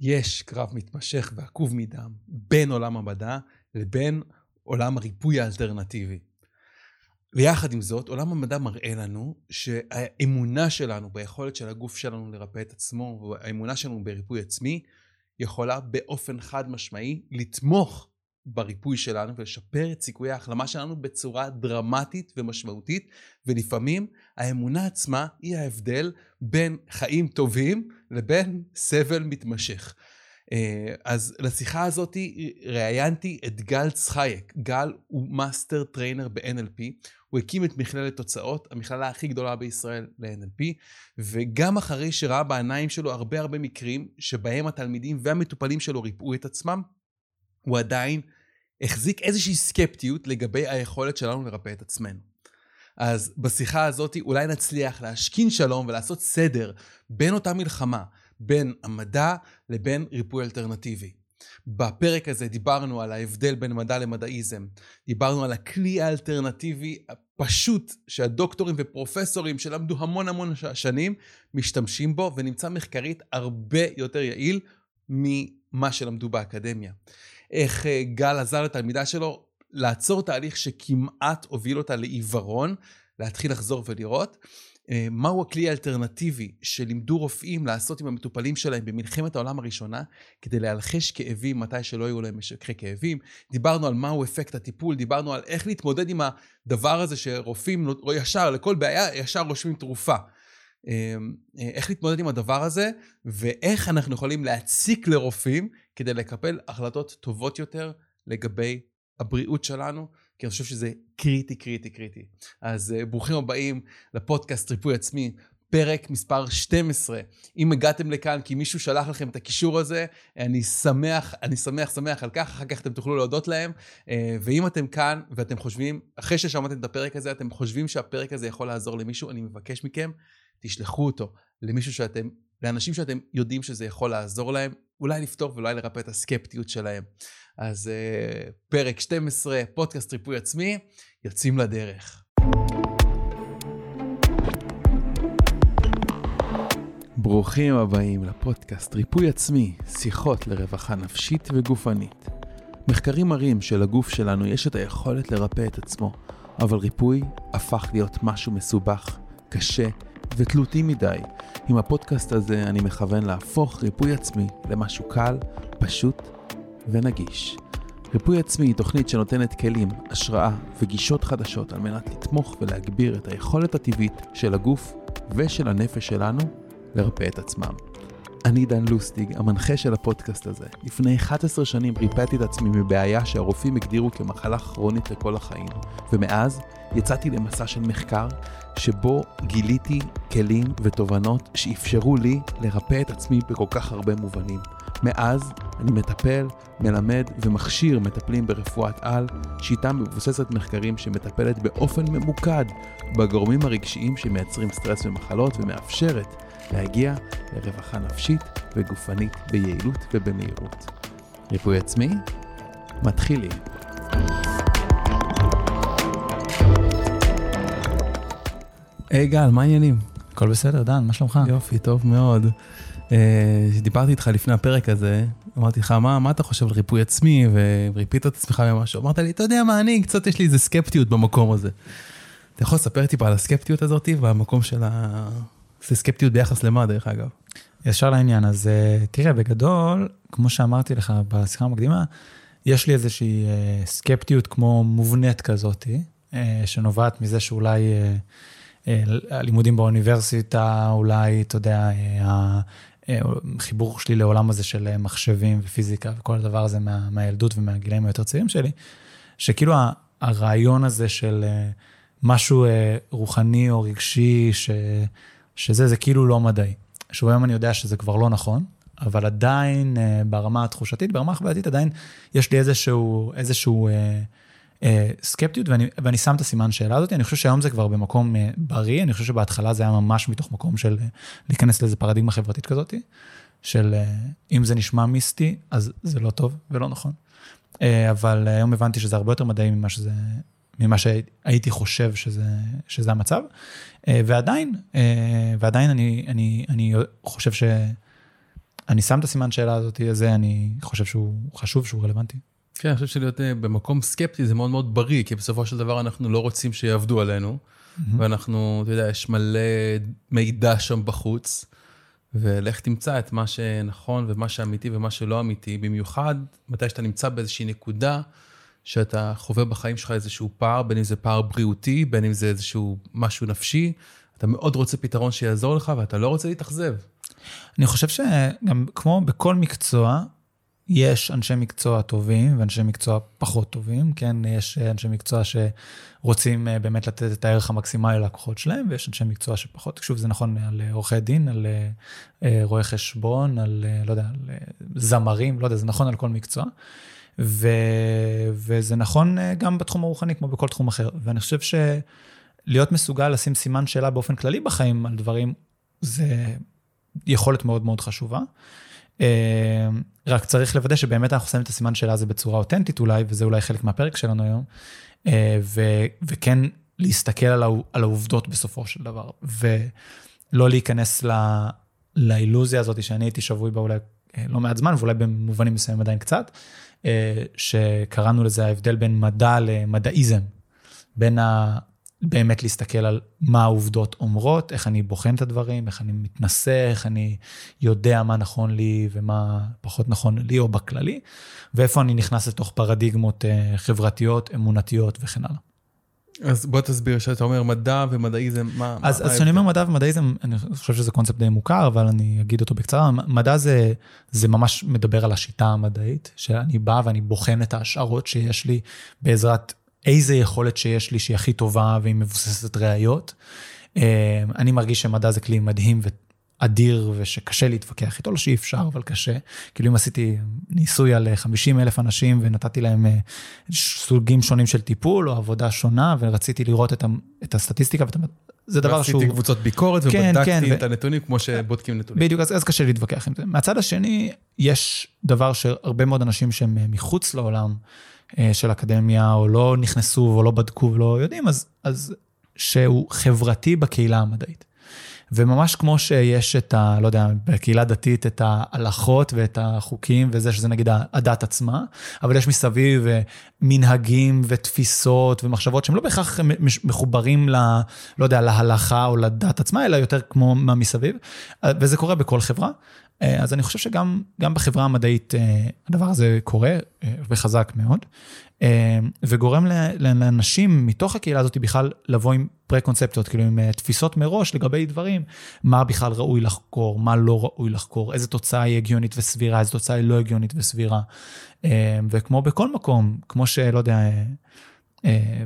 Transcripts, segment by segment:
יש קרב מתמשך ועקוב מדם בין עולם המדע לבין עולם הריפוי האלטרנטיבי. ויחד עם זאת, עולם המדע מראה לנו שהאמונה שלנו ביכולת של הגוף שלנו לרפא את עצמו, והאמונה שלנו בריפוי עצמי, יכולה באופן חד משמעי לתמוך בריפוי שלנו ולשפר את סיכויי ההחלמה שלנו בצורה דרמטית ומשמעותית, ולפעמים האמונה עצמה היא ההבדל בין חיים טובים לבין סבל מתמשך. אה, אז לשיחה הזאת ראיינתי את גל צחייק. גל הוא master trainer ב-NLP. הוא הקים את מכללת תוצאות, המכללה הכי גדולה בישראל ל-NLP, וגם אחרי שראה בעיניים שלו הרבה הרבה מקרים שבהם התלמידים והמטופלים שלו ריפאו את עצמם, הוא עדיין החזיק איזושהי סקפטיות לגבי היכולת שלנו לרפא את עצמנו. אז בשיחה הזאת אולי נצליח להשכין שלום ולעשות סדר בין אותה מלחמה, בין המדע לבין ריפוי אלטרנטיבי. בפרק הזה דיברנו על ההבדל בין מדע למדעיזם, דיברנו על הכלי האלטרנטיבי הפשוט שהדוקטורים ופרופסורים שלמדו המון המון שנים משתמשים בו ונמצא מחקרית הרבה יותר יעיל ממה שלמדו באקדמיה. איך אה, גל עזר לתלמידה שלו לעצור תהליך שכמעט הוביל אותה לעיוורון, להתחיל לחזור ולראות. אה, מהו הכלי האלטרנטיבי שלימדו רופאים לעשות עם המטופלים שלהם במלחמת העולם הראשונה כדי להלחש כאבים מתי שלא היו להם משככי כאבים. דיברנו על מהו אפקט הטיפול, דיברנו על איך להתמודד עם הדבר הזה שרופאים ישר, לכל בעיה ישר רושמים תרופה. אה, איך להתמודד עם הדבר הזה ואיך אנחנו יכולים להציק לרופאים כדי לקבל החלטות טובות יותר לגבי הבריאות שלנו, כי אני חושב שזה קריטי, קריטי, קריטי. אז uh, ברוכים הבאים לפודקאסט ריפוי עצמי, פרק מספר 12. אם הגעתם לכאן כי מישהו שלח לכם את הקישור הזה, אני שמח, אני שמח, שמח על כך, אחר כך אתם תוכלו להודות להם. Uh, ואם אתם כאן ואתם חושבים, אחרי ששמעתם את הפרק הזה, אתם חושבים שהפרק הזה יכול לעזור למישהו, אני מבקש מכם, תשלחו אותו למישהו שאתם, לאנשים שאתם יודעים שזה יכול לעזור להם. אולי לפתור ואולי לרפא את הסקפטיות שלהם. אז uh, פרק 12, פודקאסט ריפוי עצמי, יוצאים לדרך. ברוכים הבאים לפודקאסט ריפוי עצמי, שיחות לרווחה נפשית וגופנית. מחקרים מראים שלגוף שלנו יש את היכולת לרפא את עצמו, אבל ריפוי הפך להיות משהו מסובך, קשה ותלותי מדי. עם הפודקאסט הזה אני מכוון להפוך ריפוי עצמי למשהו קל, פשוט ונגיש. ריפוי עצמי היא תוכנית שנותנת כלים, השראה וגישות חדשות על מנת לתמוך ולהגביר את היכולת הטבעית של הגוף ושל הנפש שלנו לרפא את עצמם. אני דן לוסטיג, המנחה של הפודקאסט הזה. לפני 11 שנים ריפאתי את עצמי מבעיה שהרופאים הגדירו כמחלה כרונית לכל החיים, ומאז יצאתי למסע של מחקר שבו גיליתי כלים ותובנות שאפשרו לי לרפא את עצמי בכל כך הרבה מובנים. מאז אני מטפל, מלמד ומכשיר מטפלים ברפואת על, שיטה מבוססת מחקרים שמטפלת באופן ממוקד בגורמים הרגשיים שמייצרים סטרס ומחלות ומאפשרת להגיע לרווחה נפשית וגופנית ביעילות ובמהירות. ריפוי עצמי? מתחילים. היי גל, מה העניינים? הכל בסדר, דן, מה שלומך? יופי, טוב מאוד. אה, דיברתי איתך לפני הפרק הזה, אמרתי לך, מה, מה אתה חושב על ריפוי עצמי, וריפית את עצמך ממשהו? אמרת לי, אתה יודע מה, אני, קצת יש לי איזה סקפטיות במקום הזה. אתה יכול לספר טיפה על הסקפטיות הזאת והמקום של ה... זה סקפטיות ביחס למה, דרך אגב? ישר לעניין, אז אה, תראה, בגדול, כמו שאמרתי לך בשיחה המקדימה, יש לי איזושהי אה, סקפטיות כמו מובנית כזאתי, שנובעת מזה שאולי הלימודים באוניברסיטה, אולי, אתה יודע, החיבור שלי לעולם הזה של מחשבים ופיזיקה וכל הדבר הזה מה, מהילדות ומהגילאים היותר צעירים שלי, שכאילו הרעיון הזה של אה, משהו אה, רוחני או רגשי, ש, שזה, זה כאילו לא מדעי. שוב, היום אני יודע שזה כבר לא נכון, אבל עדיין אה, ברמה התחושתית, ברמה החווייתית, עדיין יש לי איזשהו, איזשהו אה, סקפטיות, ואני, ואני שם את הסימן שאלה הזאת. אני חושב שהיום זה כבר במקום אה, בריא, אני חושב שבהתחלה זה היה ממש מתוך מקום של אה, להיכנס לאיזה פרדיגמה חברתית כזאת, של אם זה נשמע מיסטי, אז זה לא טוב ולא נכון. אבל היום הבנתי שזה הרבה יותר מדעי ממה שזה... ממה שהייתי חושב שזה, שזה המצב. ועדיין, ועדיין אני, אני, אני חושב ש... אני שם את הסימן שאלה הזאת, הזה אני חושב שהוא חשוב, שהוא רלוונטי. כן, אני חושב שלהיות אה, במקום סקפטי זה מאוד מאוד בריא, כי בסופו של דבר אנחנו לא רוצים שיעבדו עלינו, mm-hmm. ואנחנו, אתה יודע, יש מלא מידע שם בחוץ, ולך תמצא את מה שנכון ומה שאמיתי ומה שלא אמיתי, במיוחד מתי שאתה נמצא באיזושהי נקודה שאתה חווה בחיים שלך איזשהו פער, בין אם זה פער בריאותי, בין אם זה איזשהו משהו נפשי, אתה מאוד רוצה פתרון שיעזור לך ואתה לא רוצה להתאכזב. אני חושב שגם כמו בכל מקצוע, יש אנשי מקצוע טובים ואנשי מקצוע פחות טובים, כן? יש אנשי מקצוע שרוצים אה, באמת לתת את הערך המקסימלי ללקוחות שלהם, ויש אנשי מקצוע שפחות. שוב, זה נכון על אה, עורכי דין, על אה, רואי חשבון, על, לא יודע, על זמרים, לא יודע, זה נכון על כל מקצוע. ו, וזה נכון גם בתחום הרוחני, כמו בכל תחום אחר. ואני חושב שלהיות מסוגל לשים סימן שאלה באופן כללי בחיים על דברים, זה יכולת מאוד מאוד חשובה. אה, רק צריך לוודא שבאמת אנחנו שמים את הסימן שאלה הזה בצורה אותנטית אולי, וזה אולי חלק מהפרק שלנו היום, אה, ו- וכן להסתכל על, על העובדות בסופו של דבר, ולא להיכנס ל- לאילוזיה הזאת שאני הייתי שבוי בה אולי אה, לא מעט זמן, ואולי במובנים מסוימים עדיין קצת, שקראנו לזה ההבדל בין מדע למדעיזם, בין ה... באמת להסתכל על מה העובדות אומרות, איך אני בוחן את הדברים, איך אני מתנסה, איך אני יודע מה נכון לי ומה פחות נכון לי או בכללי, ואיפה אני נכנס לתוך פרדיגמות אה, חברתיות, אמונתיות וכן הלאה. אז בוא תסביר שאתה אומר מדע ומדעיזם, מה... אז כשאני אומר מדע ומדעיזם, אני חושב שזה קונספט די מוכר, אבל אני אגיד אותו בקצרה. מדע זה, זה ממש מדבר על השיטה המדעית, שאני בא ואני בוחן את ההשערות שיש לי בעזרת איזה יכולת שיש לי שהיא הכי טובה והיא מבוססת ראיות. אה, אני מרגיש שמדע זה כלי מדהים ואדיר ושקשה להתווכח איתו, לא שאי אפשר, אבל קשה. כאילו אם עשיתי ניסוי על 50 אלף אנשים ונתתי להם אה, סוגים שונים של טיפול או עבודה שונה ורציתי לראות את, את הסטטיסטיקה ואת... זה דבר שהוא... ועשיתי קבוצות ביקורת כן, ובדקתי כן, את ו... הנתונים כמו שבודקים נתונים. בדיוק, אז, אז קשה להתווכח עם זה. מהצד השני, יש דבר שהרבה מאוד אנשים שהם מחוץ לעולם, אה, של אקדמיה, או לא נכנסו ולא בדקו ולא יודעים, אז, אז שהוא חברתי בקהילה המדעית. וממש כמו שיש את ה... לא יודע, בקהילה דתית, את ההלכות ואת החוקים וזה, שזה נגיד הדת עצמה, אבל יש מסביב אה, מנהגים ותפיסות ומחשבות שהם לא בהכרח מחוברים ל... לא יודע, להלכה או לדת עצמה, אלא יותר כמו מה מסביב. אה, וזה קורה בכל חברה. אה, אז אני חושב שגם בחברה המדעית אה, הדבר הזה קורה וחזק מאוד, וגורם לאנשים מתוך הקהילה הזאת בכלל לבוא עם פרה-קונספטיות, כאילו עם תפיסות מראש לגבי דברים, מה בכלל ראוי לחקור, מה לא ראוי לחקור, איזה תוצאה היא הגיונית וסבירה, איזה תוצאה היא לא הגיונית וסבירה. וכמו בכל מקום, כמו שלא יודע,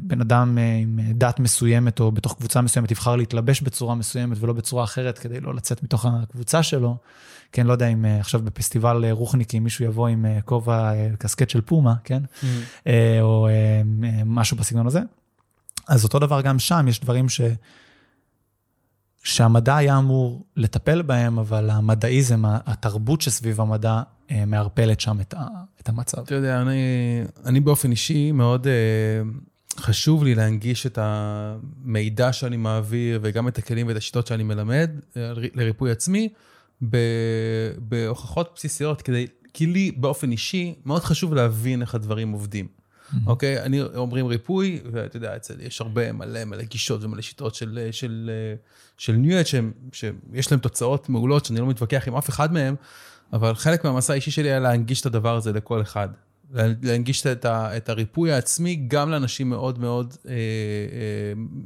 בן אדם עם דת מסוימת או בתוך קבוצה מסוימת יבחר להתלבש בצורה מסוימת ולא בצורה אחרת כדי לא לצאת מתוך הקבוצה שלו, כן, לא יודע אם אה, עכשיו בפסטיבל אה, רוחניקי מישהו יבוא עם אה, כובע קסקט של פומה, כן? Mm-hmm. או משהו בסגנון הזה. אז אותו דבר גם שם, יש דברים ש... שהמדע היה אמור לטפל בהם, אבל המדעיזם, התרבות שסביב המדע, מערפלת שם את, ה, את המצב. אתה יודע, אני, אני באופן אישי מאוד חשוב לי להנגיש את המידע שאני מעביר, וגם את הכלים ואת השיטות שאני מלמד לריפוי עצמי, בהוכחות בסיסיות, כדי, כי לי באופן אישי מאוד חשוב להבין איך הדברים עובדים. אוקיי? Mm-hmm. Okay? אני אומרים ריפוי, ואתה יודע, אצל, יש הרבה מלא מלא גישות ומלא שיטות של, של, של ניואט, שיש להם תוצאות מעולות, שאני לא מתווכח עם אף אחד מהם, אבל חלק מהמסע האישי שלי היה להנגיש את הדבר הזה לכל אחד. להנגיש את, ה, את הריפוי העצמי גם לאנשים מאוד מאוד אה, אה,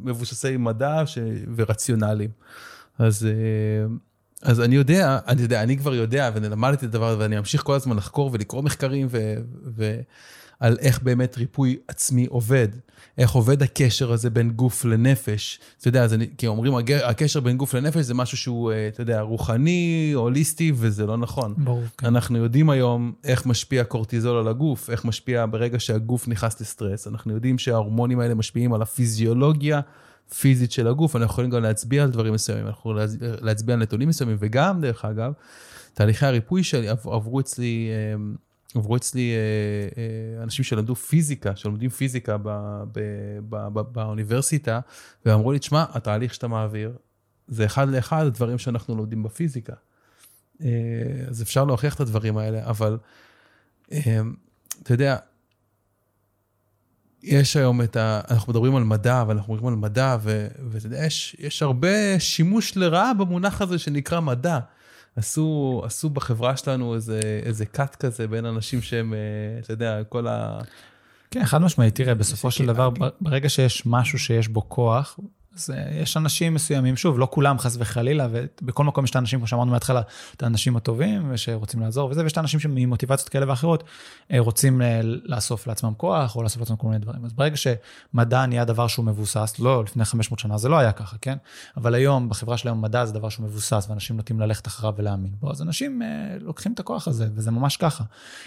מבוססי מדע ש, ורציונליים. אז... אה, אז אני יודע, אני יודע, אני כבר יודע, ואני למדתי את הדבר הזה, ואני אמשיך כל הזמן לחקור ולקרוא מחקרים ו, ו, על איך באמת ריפוי עצמי עובד. איך עובד הקשר הזה בין גוף לנפש. אתה יודע, אני, כי אומרים, הקשר בין גוף לנפש זה משהו שהוא, אה, אתה יודע, רוחני, הוליסטי, וזה לא נכון. ברור. כן. אנחנו יודעים היום איך משפיע קורטיזול על הגוף, איך משפיע ברגע שהגוף נכנס לסטרס. אנחנו יודעים שההורמונים האלה משפיעים על הפיזיולוגיה. פיזית של הגוף, אנחנו יכולים גם להצביע על דברים מסוימים, אנחנו יכולים להצביע על נתונים מסוימים, וגם, דרך אגב, תהליכי הריפוי שלי עברו אצלי, אמ, עברו אצלי אה, אה, אנשים שלמדו פיזיקה, שלומדים פיזיקה ב, ב, ב, ב, באוניברסיטה, ואמרו לי, תשמע, התהליך שאתה מעביר, זה אחד לאחד הדברים שאנחנו לומדים בפיזיקה. אה, אז אפשר להוכיח את הדברים האלה, אבל אה, אתה יודע, יש היום את ה... אנחנו מדברים על מדע, ואנחנו מדברים על מדע, ואתה יודע, יש, יש הרבה שימוש לרעה במונח הזה שנקרא מדע. עשו, עשו בחברה שלנו איזה, איזה cut כזה בין אנשים שהם, אה, אתה יודע, כל ה... כן, חד משמעית, תראה, בסופו של דבר, ברגע שיש משהו שיש בו כוח, אז אה, יש אנשים מסוימים, שוב, לא כולם חס וחלילה, ובכל מקום יש את האנשים, כמו שאמרנו מההתחלה, את האנשים הטובים שרוצים לעזור וזה, ויש את האנשים שממוטיבציות כאלה ואחרות אה, רוצים אה, לאסוף לעצמם כוח או לאסוף לעצמם כל מיני דברים. אז ברגע שמדע נהיה דבר שהוא מבוסס, לא, לפני 500 שנה זה לא היה ככה, כן? אבל היום, בחברה של היום, מדע זה דבר שהוא מבוסס, ואנשים נוטים ללכת אחריו ולהאמין בו, אז אנשים לוקחים את הכוח הזה, וזה ממש ככה.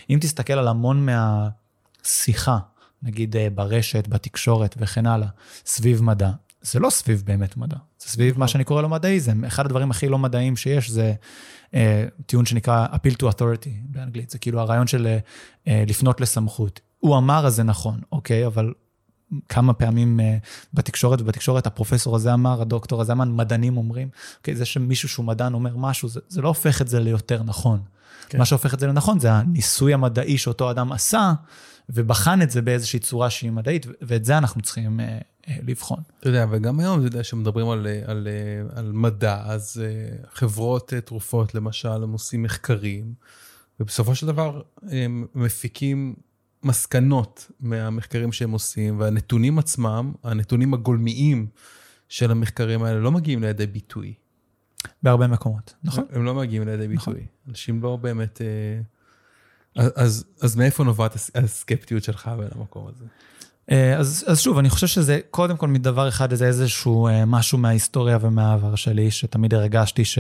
אם תסתכל על המון מהשיחה, נגיד ברשת, בתקשורת וכן הלאה, סביב מדע, זה לא סביב באמת מדע, זה סביב מה נכון. שאני קורא לו מדעיזם. אחד הדברים הכי לא מדעיים שיש זה uh, טיעון שנקרא appeal to authority באנגלית, זה כאילו הרעיון של uh, לפנות לסמכות. הוא אמר אז זה נכון, אוקיי, אבל כמה פעמים uh, בתקשורת, ובתקשורת הפרופסור הזה אמר, הדוקטור הזה אמר, מדענים אומרים, אוקיי, זה שמישהו שהוא מדען אומר משהו, זה, זה לא הופך את זה ליותר נכון. כן. מה שהופך את זה לנכון זה הניסוי המדעי שאותו אדם עשה, ובחן את זה באיזושהי צורה שהיא מדעית, ואת זה אנחנו צריכים uh, אה, לבחון. אתה יודע, וגם היום, אתה יודע, כשמדברים על, על, על מדע, אז אה, חברות אה, תרופות, למשל, הם עושים מחקרים, ובסופו של דבר הם מפיקים מסקנות מהמחקרים שהם עושים, והנתונים עצמם, הנתונים הגולמיים של המחקרים האלה, לא מגיעים לידי ביטוי. בהרבה מקומות, נכון. הם לא מגיעים לידי נכון. ביטוי. נכון. אנשים לא באמת... אז, אז מאיפה נובעת הסקפטיות שלך בין המקום הזה? אה, אז, אז שוב, אני חושב שזה קודם כל מדבר אחד, זה איזשהו אה, משהו מההיסטוריה ומהעבר שלי, שתמיד הרגשתי ש,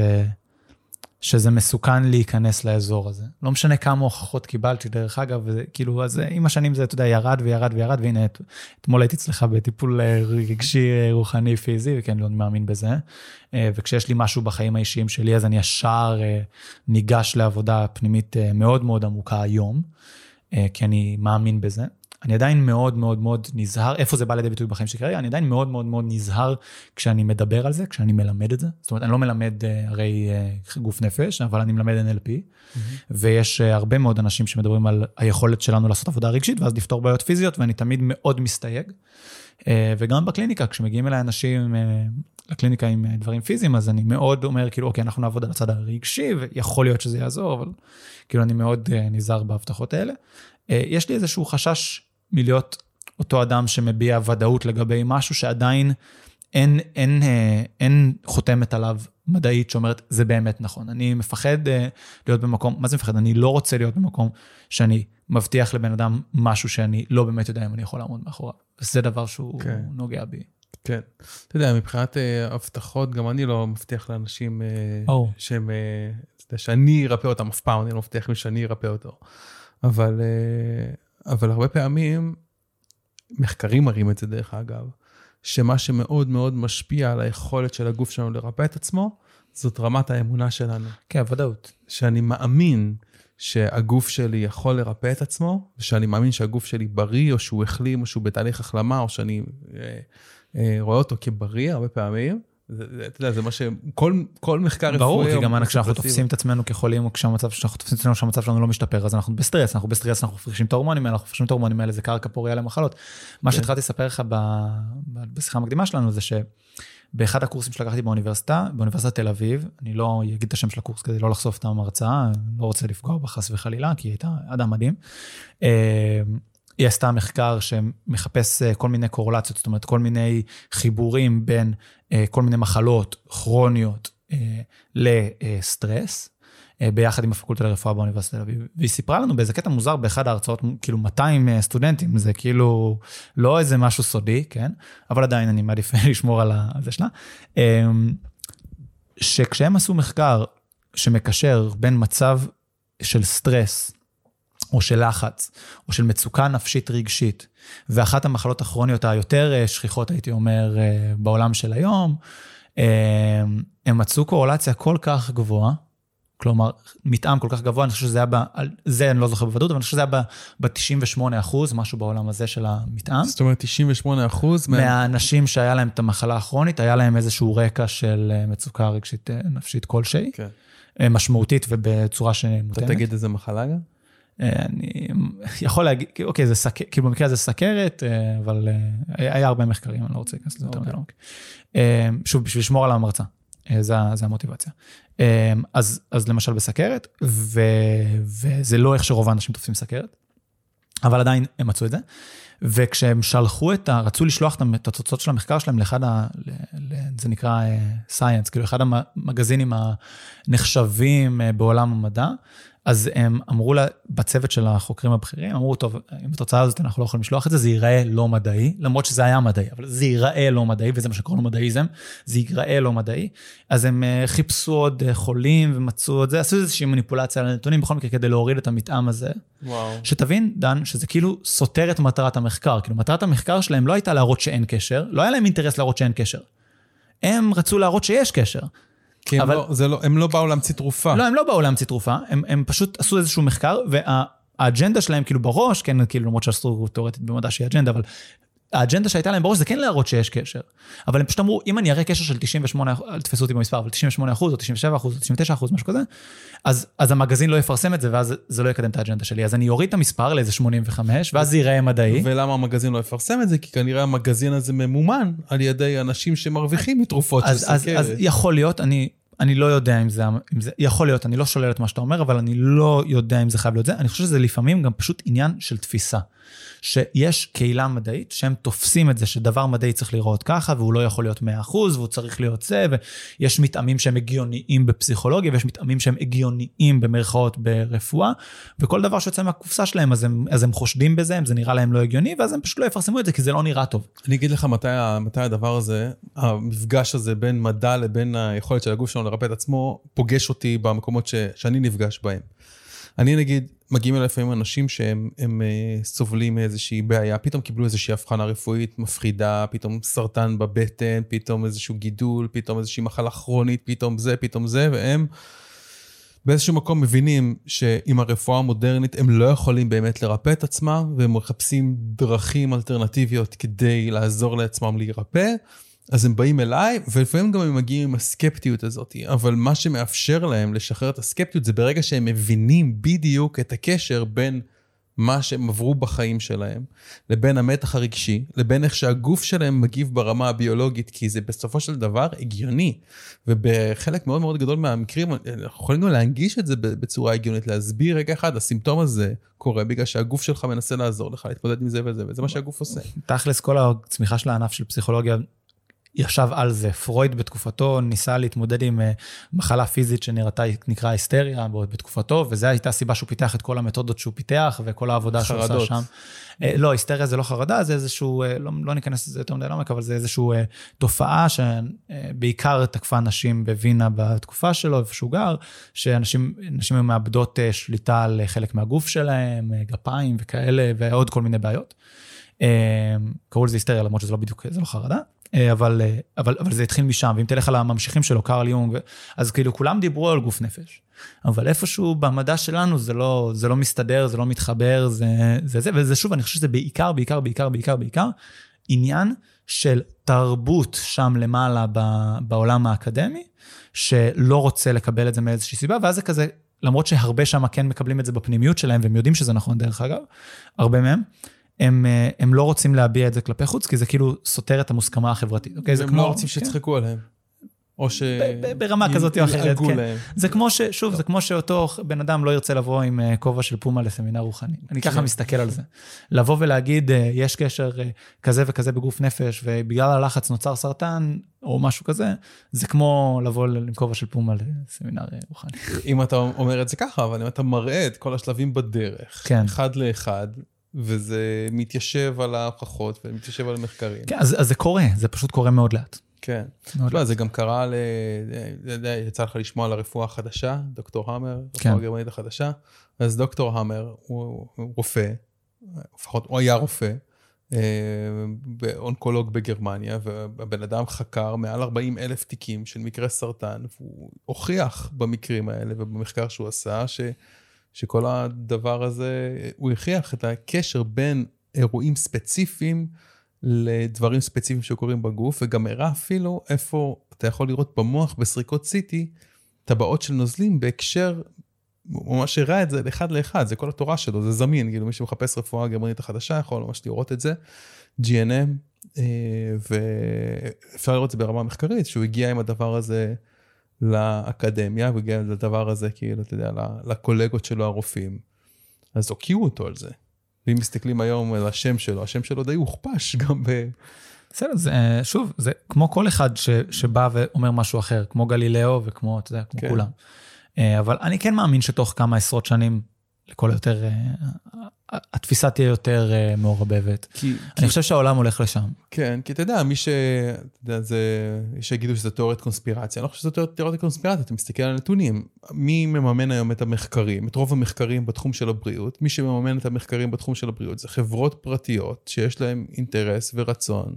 שזה מסוכן להיכנס לאזור הזה. לא משנה כמה הוכחות קיבלתי, דרך אגב, וזה, כאילו, אז עם השנים זה, אתה יודע, ירד וירד וירד, והנה, את, אתמול הייתי אצלך בטיפול אה, רגשי, רוחני, פיזי, וכן, לא מאמין בזה. וכשיש לי משהו בחיים האישיים שלי, אז אני ישר ניגש לעבודה פנימית מאוד מאוד עמוקה היום, כי אני מאמין בזה. אני עדיין מאוד מאוד מאוד נזהר, איפה זה בא לידי ביטוי בחיים שלי כרגע, אני עדיין מאוד מאוד מאוד נזהר כשאני מדבר על זה, כשאני מלמד את זה. זאת אומרת, אני לא מלמד אה, הרי אה, גוף נפש, אבל אני מלמד NLP, mm-hmm. ויש אה, הרבה מאוד אנשים שמדברים על היכולת שלנו לעשות עבודה רגשית, ואז לפתור בעיות פיזיות, ואני תמיד מאוד מסתייג. וגם בקליניקה, כשמגיעים אליי אנשים לקליניקה עם דברים פיזיים, אז אני מאוד אומר, כאילו, אוקיי, אנחנו נעבוד על הצד הרגשי, ויכול להיות שזה יעזור, אבל כאילו, אני מאוד נזהר בהבטחות האלה. יש לי איזשהו חשש מלהיות אותו אדם שמביע ודאות לגבי משהו שעדיין אין, אין, אין, אה, אין חותמת עליו מדעית שאומרת, זה באמת נכון. אני מפחד אה, להיות במקום, מה זה מפחד? אני לא רוצה להיות במקום שאני מבטיח לבן אדם משהו שאני לא באמת יודע אם אני יכול לעמוד מאחוריו. וזה דבר שהוא כן. נוגע בי. כן. אתה יודע, מבחינת uh, הבטחות, גם אני לא מבטיח לאנשים uh, oh. שהם, יודע, שאני ארפא אותם אף פעם, אני לא מבטיח שאני ארפא אותו. אבל uh, אבל הרבה פעמים, מחקרים מראים את זה דרך אגב, שמה שמאוד מאוד משפיע על היכולת של הגוף שלנו לרפא את עצמו, זאת רמת האמונה שלנו. כן, ודאות. שאני מאמין שהגוף שלי יכול לרפא את עצמו, ושאני מאמין שהגוף שלי בריא, או שהוא החלים, או שהוא בתהליך החלמה, או שאני אה, אה, רואה אותו כבריא הרבה פעמים, אתה יודע, זה מה שכל כל מחקר רפואי... ברור, כי גם כשאנחנו תופסים את עצמנו כחולים, או כשהמצב, כשאנחנו תופסים את עצמנו שהמצב שלנו לא משתפר, אז אנחנו בסטרס, אנחנו בסטרס, אנחנו מפרישים את ההורמונים האלה, אנחנו מפרישים את ההורמונים האלה, זה קרקע פוריה למחלות. מה כן. שהתחלתי לספר לך בשיחה המקדימה שלנו, זה שבאחד הקורסים שלקחתי באוניברסיטה, באוניברסיטת תל אביב, אני לא אגיד את השם של הקורס כדי לא לחשוף את המרצה, לא רוצה לפגוע בה חס וחלילה, כי היא הייתה אדם מדהים. היא עשתה מחקר שמחפש אה, כל מיני קורלציות, זאת אומרת, כל מיני חיבורים בין אה, כל מיני מחלות כרוניות אה, לסטרס, ביחד עם הפקולטה לרפואה באוניברסיטת תל אביב. והיא סיפרה לנו באיזה קטע מוזר באחד ההרצאות, כאילו 200 סטודנטים, זה כאילו לא איזה משהו סודי, כן? אבל עדיין אני מעדיף לשמור על זה שלה. שכשהם עשו מחקר שמקשר בין מצב של סטרס או של לחץ, או של מצוקה נפשית רגשית. ואחת המחלות הכרוניות היותר אה, שכיחות, הייתי אומר, אה, בעולם של היום, אה, הם מצאו קורולציה כל כך גבוהה, כלומר, מתאם כל כך גבוה, אני חושב שזה היה, ב, זה אני לא זוכר בוודאות, אבל אני חושב שזה היה ב-98 אחוז, משהו בעולם הזה של המתאם. זאת אומרת, 98 אחוז? מהאנשים שהיה להם את המחלה הכרונית, היה להם איזשהו רקע של מצוקה רגשית נפשית כלשהי. כן. משמעותית ובצורה שמותאמת. אתה תגיד איזה מחלה גם? אני יכול להגיד, אוקיי, זה סכרת, כאילו במקרה הזה סכרת, אה, אבל אה, היה הרבה מחקרים, אני לא רוצה להיכנס לזה יותר מדי אוקיי. לעומק. אה, שוב, בשביל לשמור על המרצה, זה, זה המוטיבציה. אז, אז למשל בסכרת, ו, וזה לא איך שרוב האנשים תופסים סכרת, אבל עדיין הם מצאו את זה. וכשהם שלחו את ה... רצו לשלוח את התוצאות של המחקר שלהם לאחד ה... זה נקרא סייאנס, כאילו אחד המגזינים הנחשבים בעולם המדע, אז הם אמרו לה, בצוות של החוקרים הבכירים, אמרו, טוב, עם התוצאה הזאת אנחנו לא יכולים לשלוח את זה, זה ייראה לא מדעי, למרות שזה היה מדעי, אבל זה ייראה לא מדעי, וזה מה שקוראים מדעיזם, זה ייראה לא מדעי. אז הם אה, חיפשו עוד אה, חולים ומצאו את זה, עשו איזושהי מניפולציה על הנתונים, בכל מקרה כדי להוריד את המתאם הזה. וואו. שתבין, דן, שזה כאילו סותר את מטרת המחקר. כאילו, מטרת המחקר שלהם לא הייתה להראות שאין קשר, לא היה להם אינטרס להראות שאין קשר. הם רצו להראות שיש קשר. כי הם, אבל- לא, זה לא, הם לא באו להמציא תרופה. לא, הם לא באו להמציא תרופה, הם, הם פשוט עשו איזשהו מחקר, והאג'נדה שלהם כאילו בראש, כן, כאילו למרות שאסור תאורטית במדע שהיא אג'נדה, אבל האג'נדה שהייתה להם בראש זה כן להראות שיש קשר. אבל הם פשוט אמרו, אם אני אראה קשר של 98, אל תתפסו אותי במספר, אבל 98 אחוז, או 97 אחוז, או 99 אחוז, משהו כזה, אז, אז המגזין לא יפרסם את זה, ואז זה לא יקדם את האג'נדה שלי. אז אני אוריד את המספר לאיזה 85, ואז זה ייראה מדעי. ולמה המגזין לא יפרסם את זה? כי כנראה המגזין הזה ממומן על ידי אנשים שמרוויחים מתרופות של אז, אז, סוכרת. אז יכול להיות, אני, אני לא יודע אם זה, אם זה, יכול להיות, אני לא שולל את מה שאתה אומר, אבל אני לא יודע אם זה חייב להיות זה. אני חושב שזה לפעמים גם פשוט עניין של תפיסה. שיש קהילה מדעית שהם תופסים את זה שדבר מדעי צריך להיראות ככה, והוא לא יכול להיות 100% והוא צריך להיות זה, ויש מתאמים שהם הגיוניים בפסיכולוגיה, ויש מתאמים שהם הגיוניים במרכאות ברפואה, וכל דבר שיוצא מהקופסה שלהם, אז הם, אז הם חושדים בזה, זה נראה להם לא הגיוני, ואז הם פשוט לא יפרסמו את זה, כי זה לא נראה טוב. אני אגיד לך מתי, מתי הדבר הזה, המפגש הזה בין מדע לבין היכולת של הגוף שלנו לרפא את עצמו, פוגש אותי במקומות ש, שאני נפגש בהם. אני נגיד, מגיעים אליי לפעמים אנשים שהם הם, אה, סובלים מאיזושהי בעיה, פתאום קיבלו איזושהי הבחנה רפואית מפחידה, פתאום סרטן בבטן, פתאום איזשהו גידול, פתאום איזושהי מחלה כרונית, פתאום זה, פתאום זה, והם באיזשהו מקום מבינים שעם הרפואה המודרנית הם לא יכולים באמת לרפא את עצמם, והם מחפשים דרכים אלטרנטיביות כדי לעזור לעצמם להירפא. אז הם באים אליי, ולפעמים גם הם מגיעים עם הסקפטיות הזאת, אבל מה שמאפשר להם לשחרר את הסקפטיות זה ברגע שהם מבינים בדיוק את הקשר בין מה שהם עברו בחיים שלהם, לבין המתח הרגשי, לבין איך שהגוף שלהם מגיב ברמה הביולוגית, כי זה בסופו של דבר הגיוני. ובחלק מאוד מאוד גדול מהמקרים, אנחנו יכולים גם להנגיש את זה בצורה הגיונית, להסביר רגע אחד, הסימפטום הזה קורה בגלל שהגוף שלך מנסה לעזור לך להתמודד עם זה וזה, וזה מה שהגוף עושה. תכלס, כל הצמיחה של הענף של פסיכולוגיה ישב על זה. פרויד בתקופתו ניסה להתמודד עם אה, מחלה פיזית שנראתה, נקרא היסטריה בתקופתו, וזו הייתה הסיבה שהוא פיתח את כל המתודות שהוא פיתח וכל העבודה שהוא עשה. שם. אה, לא, היסטריה זה לא חרדה, זה איזשהו, אה, לא, לא ניכנס לזה יותר מדי לעומק, אבל זה איזושהי אה, תופעה שבעיקר תקפה נשים בווינה בתקופה שלו, איפה שהוא גר, שאנשים מאבדות שליטה על חלק מהגוף שלהם, גפיים וכאלה, ועוד כל מיני בעיות. קראו לזה היסטריה, למרות שזה לא בדיוק, זה לא חרדה. אה, אבל, אה, אבל, אבל זה התחיל משם, ואם תלך על הממשיכים שלו, קארל יונג, אז כאילו כולם דיברו על גוף נפש. אבל איפשהו במדע שלנו זה לא, זה לא מסתדר, זה לא מתחבר, זה זה, זה, וזה שוב, אני חושב שזה בעיקר, בעיקר, בעיקר, בעיקר, בעיקר, עניין של תרבות שם למעלה ב- בעולם האקדמי, שלא רוצה לקבל את זה מאיזושהי סיבה, ואז זה כזה, למרות שהרבה שם כן מקבלים את זה בפנימיות שלהם, והם יודעים שזה נכון דרך אגב, הרבה מהם, הם, אה, הם לא רוצים להביע את זה כלפי חוץ, כי זה כאילו סותר את המוסכמה החברתית. אוקיי? זה הם כמו... לא רוצים כן. שיצחקו עליהם. או ש... ברמה כזאת או אחרת, כן. להם. זה כמו ש... שוב, זה כמו שאותו בן אדם לא ירצה לבוא עם אה, כובע של פומה לסמינר רוחני. אני ככה כן. מסתכל על זה. לבוא ולהגיד, אה, יש קשר כזה וכזה בגוף נפש, ובגלל הלחץ נוצר סרטן, או משהו כזה, זה כמו לבוא עם כובע של פומה לסמינר רוחני. אם אתה אומר את זה ככה, אבל אם אתה מראה את כל השלבים בדרך, כן. אחד לאחד, וזה מתיישב על ההוכחות ומתיישב על המחקרים. כן, אז, אז זה קורה, זה פשוט קורה מאוד לאט. כן. מאוד לא, זה גם קרה ל... אתה יודע, יצא לך לשמוע על הרפואה החדשה, דוקטור המר, כן. הרפואה הגרמנית החדשה. אז דוקטור המר הוא רופא, לפחות הוא היה רופא, אה, אונקולוג בגרמניה, והבן אדם חקר מעל 40 אלף תיקים של מקרי סרטן, והוא הוכיח במקרים האלה ובמחקר שהוא עשה, ש, שכל הדבר הזה, הוא הכריח את הקשר בין אירועים ספציפיים לדברים ספציפיים שקורים בגוף, וגם הראה אפילו איפה אתה יכול לראות במוח בסריקות CT, טבעות של נוזלים בהקשר, הוא ממש הראה את זה אחד לאחד, זה כל התורה שלו, זה זמין, כאילו מי שמחפש רפואה גרמנית החדשה יכול ממש לראות את זה, GNM, אה, ואפשר לראות את זה ברמה מחקרית, שהוא הגיע עם הדבר הזה לאקדמיה, הגיע לדבר הזה, כאילו, אתה יודע, לקולגות שלו הרופאים, אז הוקיעו אותו על זה. ואם מסתכלים היום על השם שלו, השם שלו די הוכפש גם ב... בסדר, זה, אה, שוב, זה כמו כל אחד ש, שבא ואומר משהו אחר, כמו גלילאו וכמו, אתה יודע, כמו כן. כולם. אה, אבל אני כן מאמין שתוך כמה עשרות שנים, לכל היותר, אה, התפיסה תהיה יותר מעורבבת. כי, אני כי... חושב שהעולם הולך לשם. כן, כי אתה יודע, מי ש... אתה יודע, זה... יש שיגידו שזה תיאוריית קונספירציה, אני לא חושב שזה תיאוריית קונספירציה, אתה מסתכל על הנתונים. מי מממן היום את המחקרים, את רוב המחקרים בתחום של הבריאות? מי שמממן את המחקרים בתחום של הבריאות זה חברות פרטיות שיש להן אינטרס ורצון.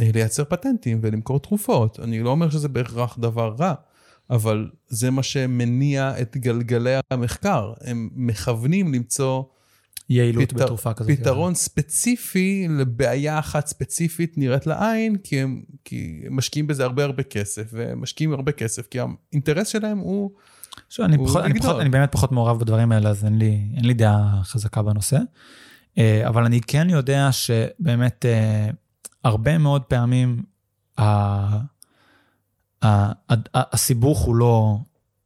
אה, לייצר פטנטים ולמכור תרופות. אני לא אומר שזה בהכרח דבר רע, אבל זה מה שמניע את גלגלי המחקר. הם מכוונים למצוא... יעילות פתר, בתרופה כזאת. פתרון ספציפי לבעיה אחת ספציפית נראית לעין, כי הם, כי הם משקיעים בזה הרבה הרבה כסף, והם משקיעים הרבה כסף, כי האינטרס שלהם הוא... שוב, אני, פחות, אני, פחות, אני באמת פחות מעורב בדברים האלה, אז אין לי, אין לי דעה חזקה בנושא. אה, אבל אני כן יודע שבאמת אה, הרבה מאוד פעמים הסיבוך הוא לא,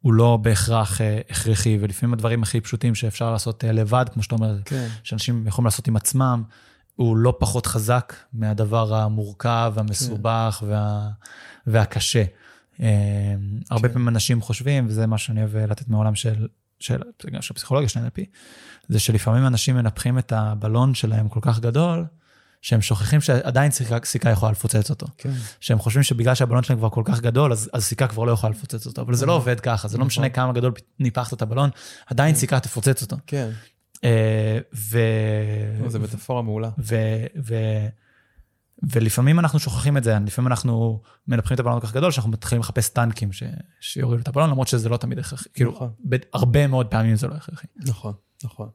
הוא לא בהכרח אה, הכרחי, ולפעמים הדברים הכי פשוטים שאפשר לעשות אה, לבד, כמו שאתה אומר, כן. שאנשים יכולים לעשות עם עצמם, הוא לא פחות חזק מהדבר המורכב, המסובך כן. וה, והקשה. אה, כן. הרבה פעמים אנשים חושבים, וזה מה שאני אוהב לתת מעולם של, של, של פסיכולוגיה, של NLP, זה שלפעמים אנשים מנפחים את הבלון שלהם כל כך גדול, שהם שוכחים שעדיין סיכה, סיכה יכולה לפוצץ אותו. כן. שהם חושבים שבגלל שהבלון שלהם כבר כל כך גדול, אז, אז סיכה כבר לא יכולה לפוצץ אותו. אבל זה לא נכון. עובד ככה, זה לא משנה נכון. כמה גדול ניפחת את הבלון, עדיין כן. סיכה תפוצץ אותו. כן. אה, ו... לא, זה מטאפורה מעולה. ו... ו... ולפעמים אנחנו שוכחים את זה, לפעמים אנחנו מנפחים את הבלון כל כך גדול, שאנחנו מתחילים לחפש טנקים ש... שיורידו את הבלון, למרות שזה לא תמיד הכרחי. כאילו, נכון. כאילו, הרבה מאוד פעמים זה לא הכרחי. נכון, נכון.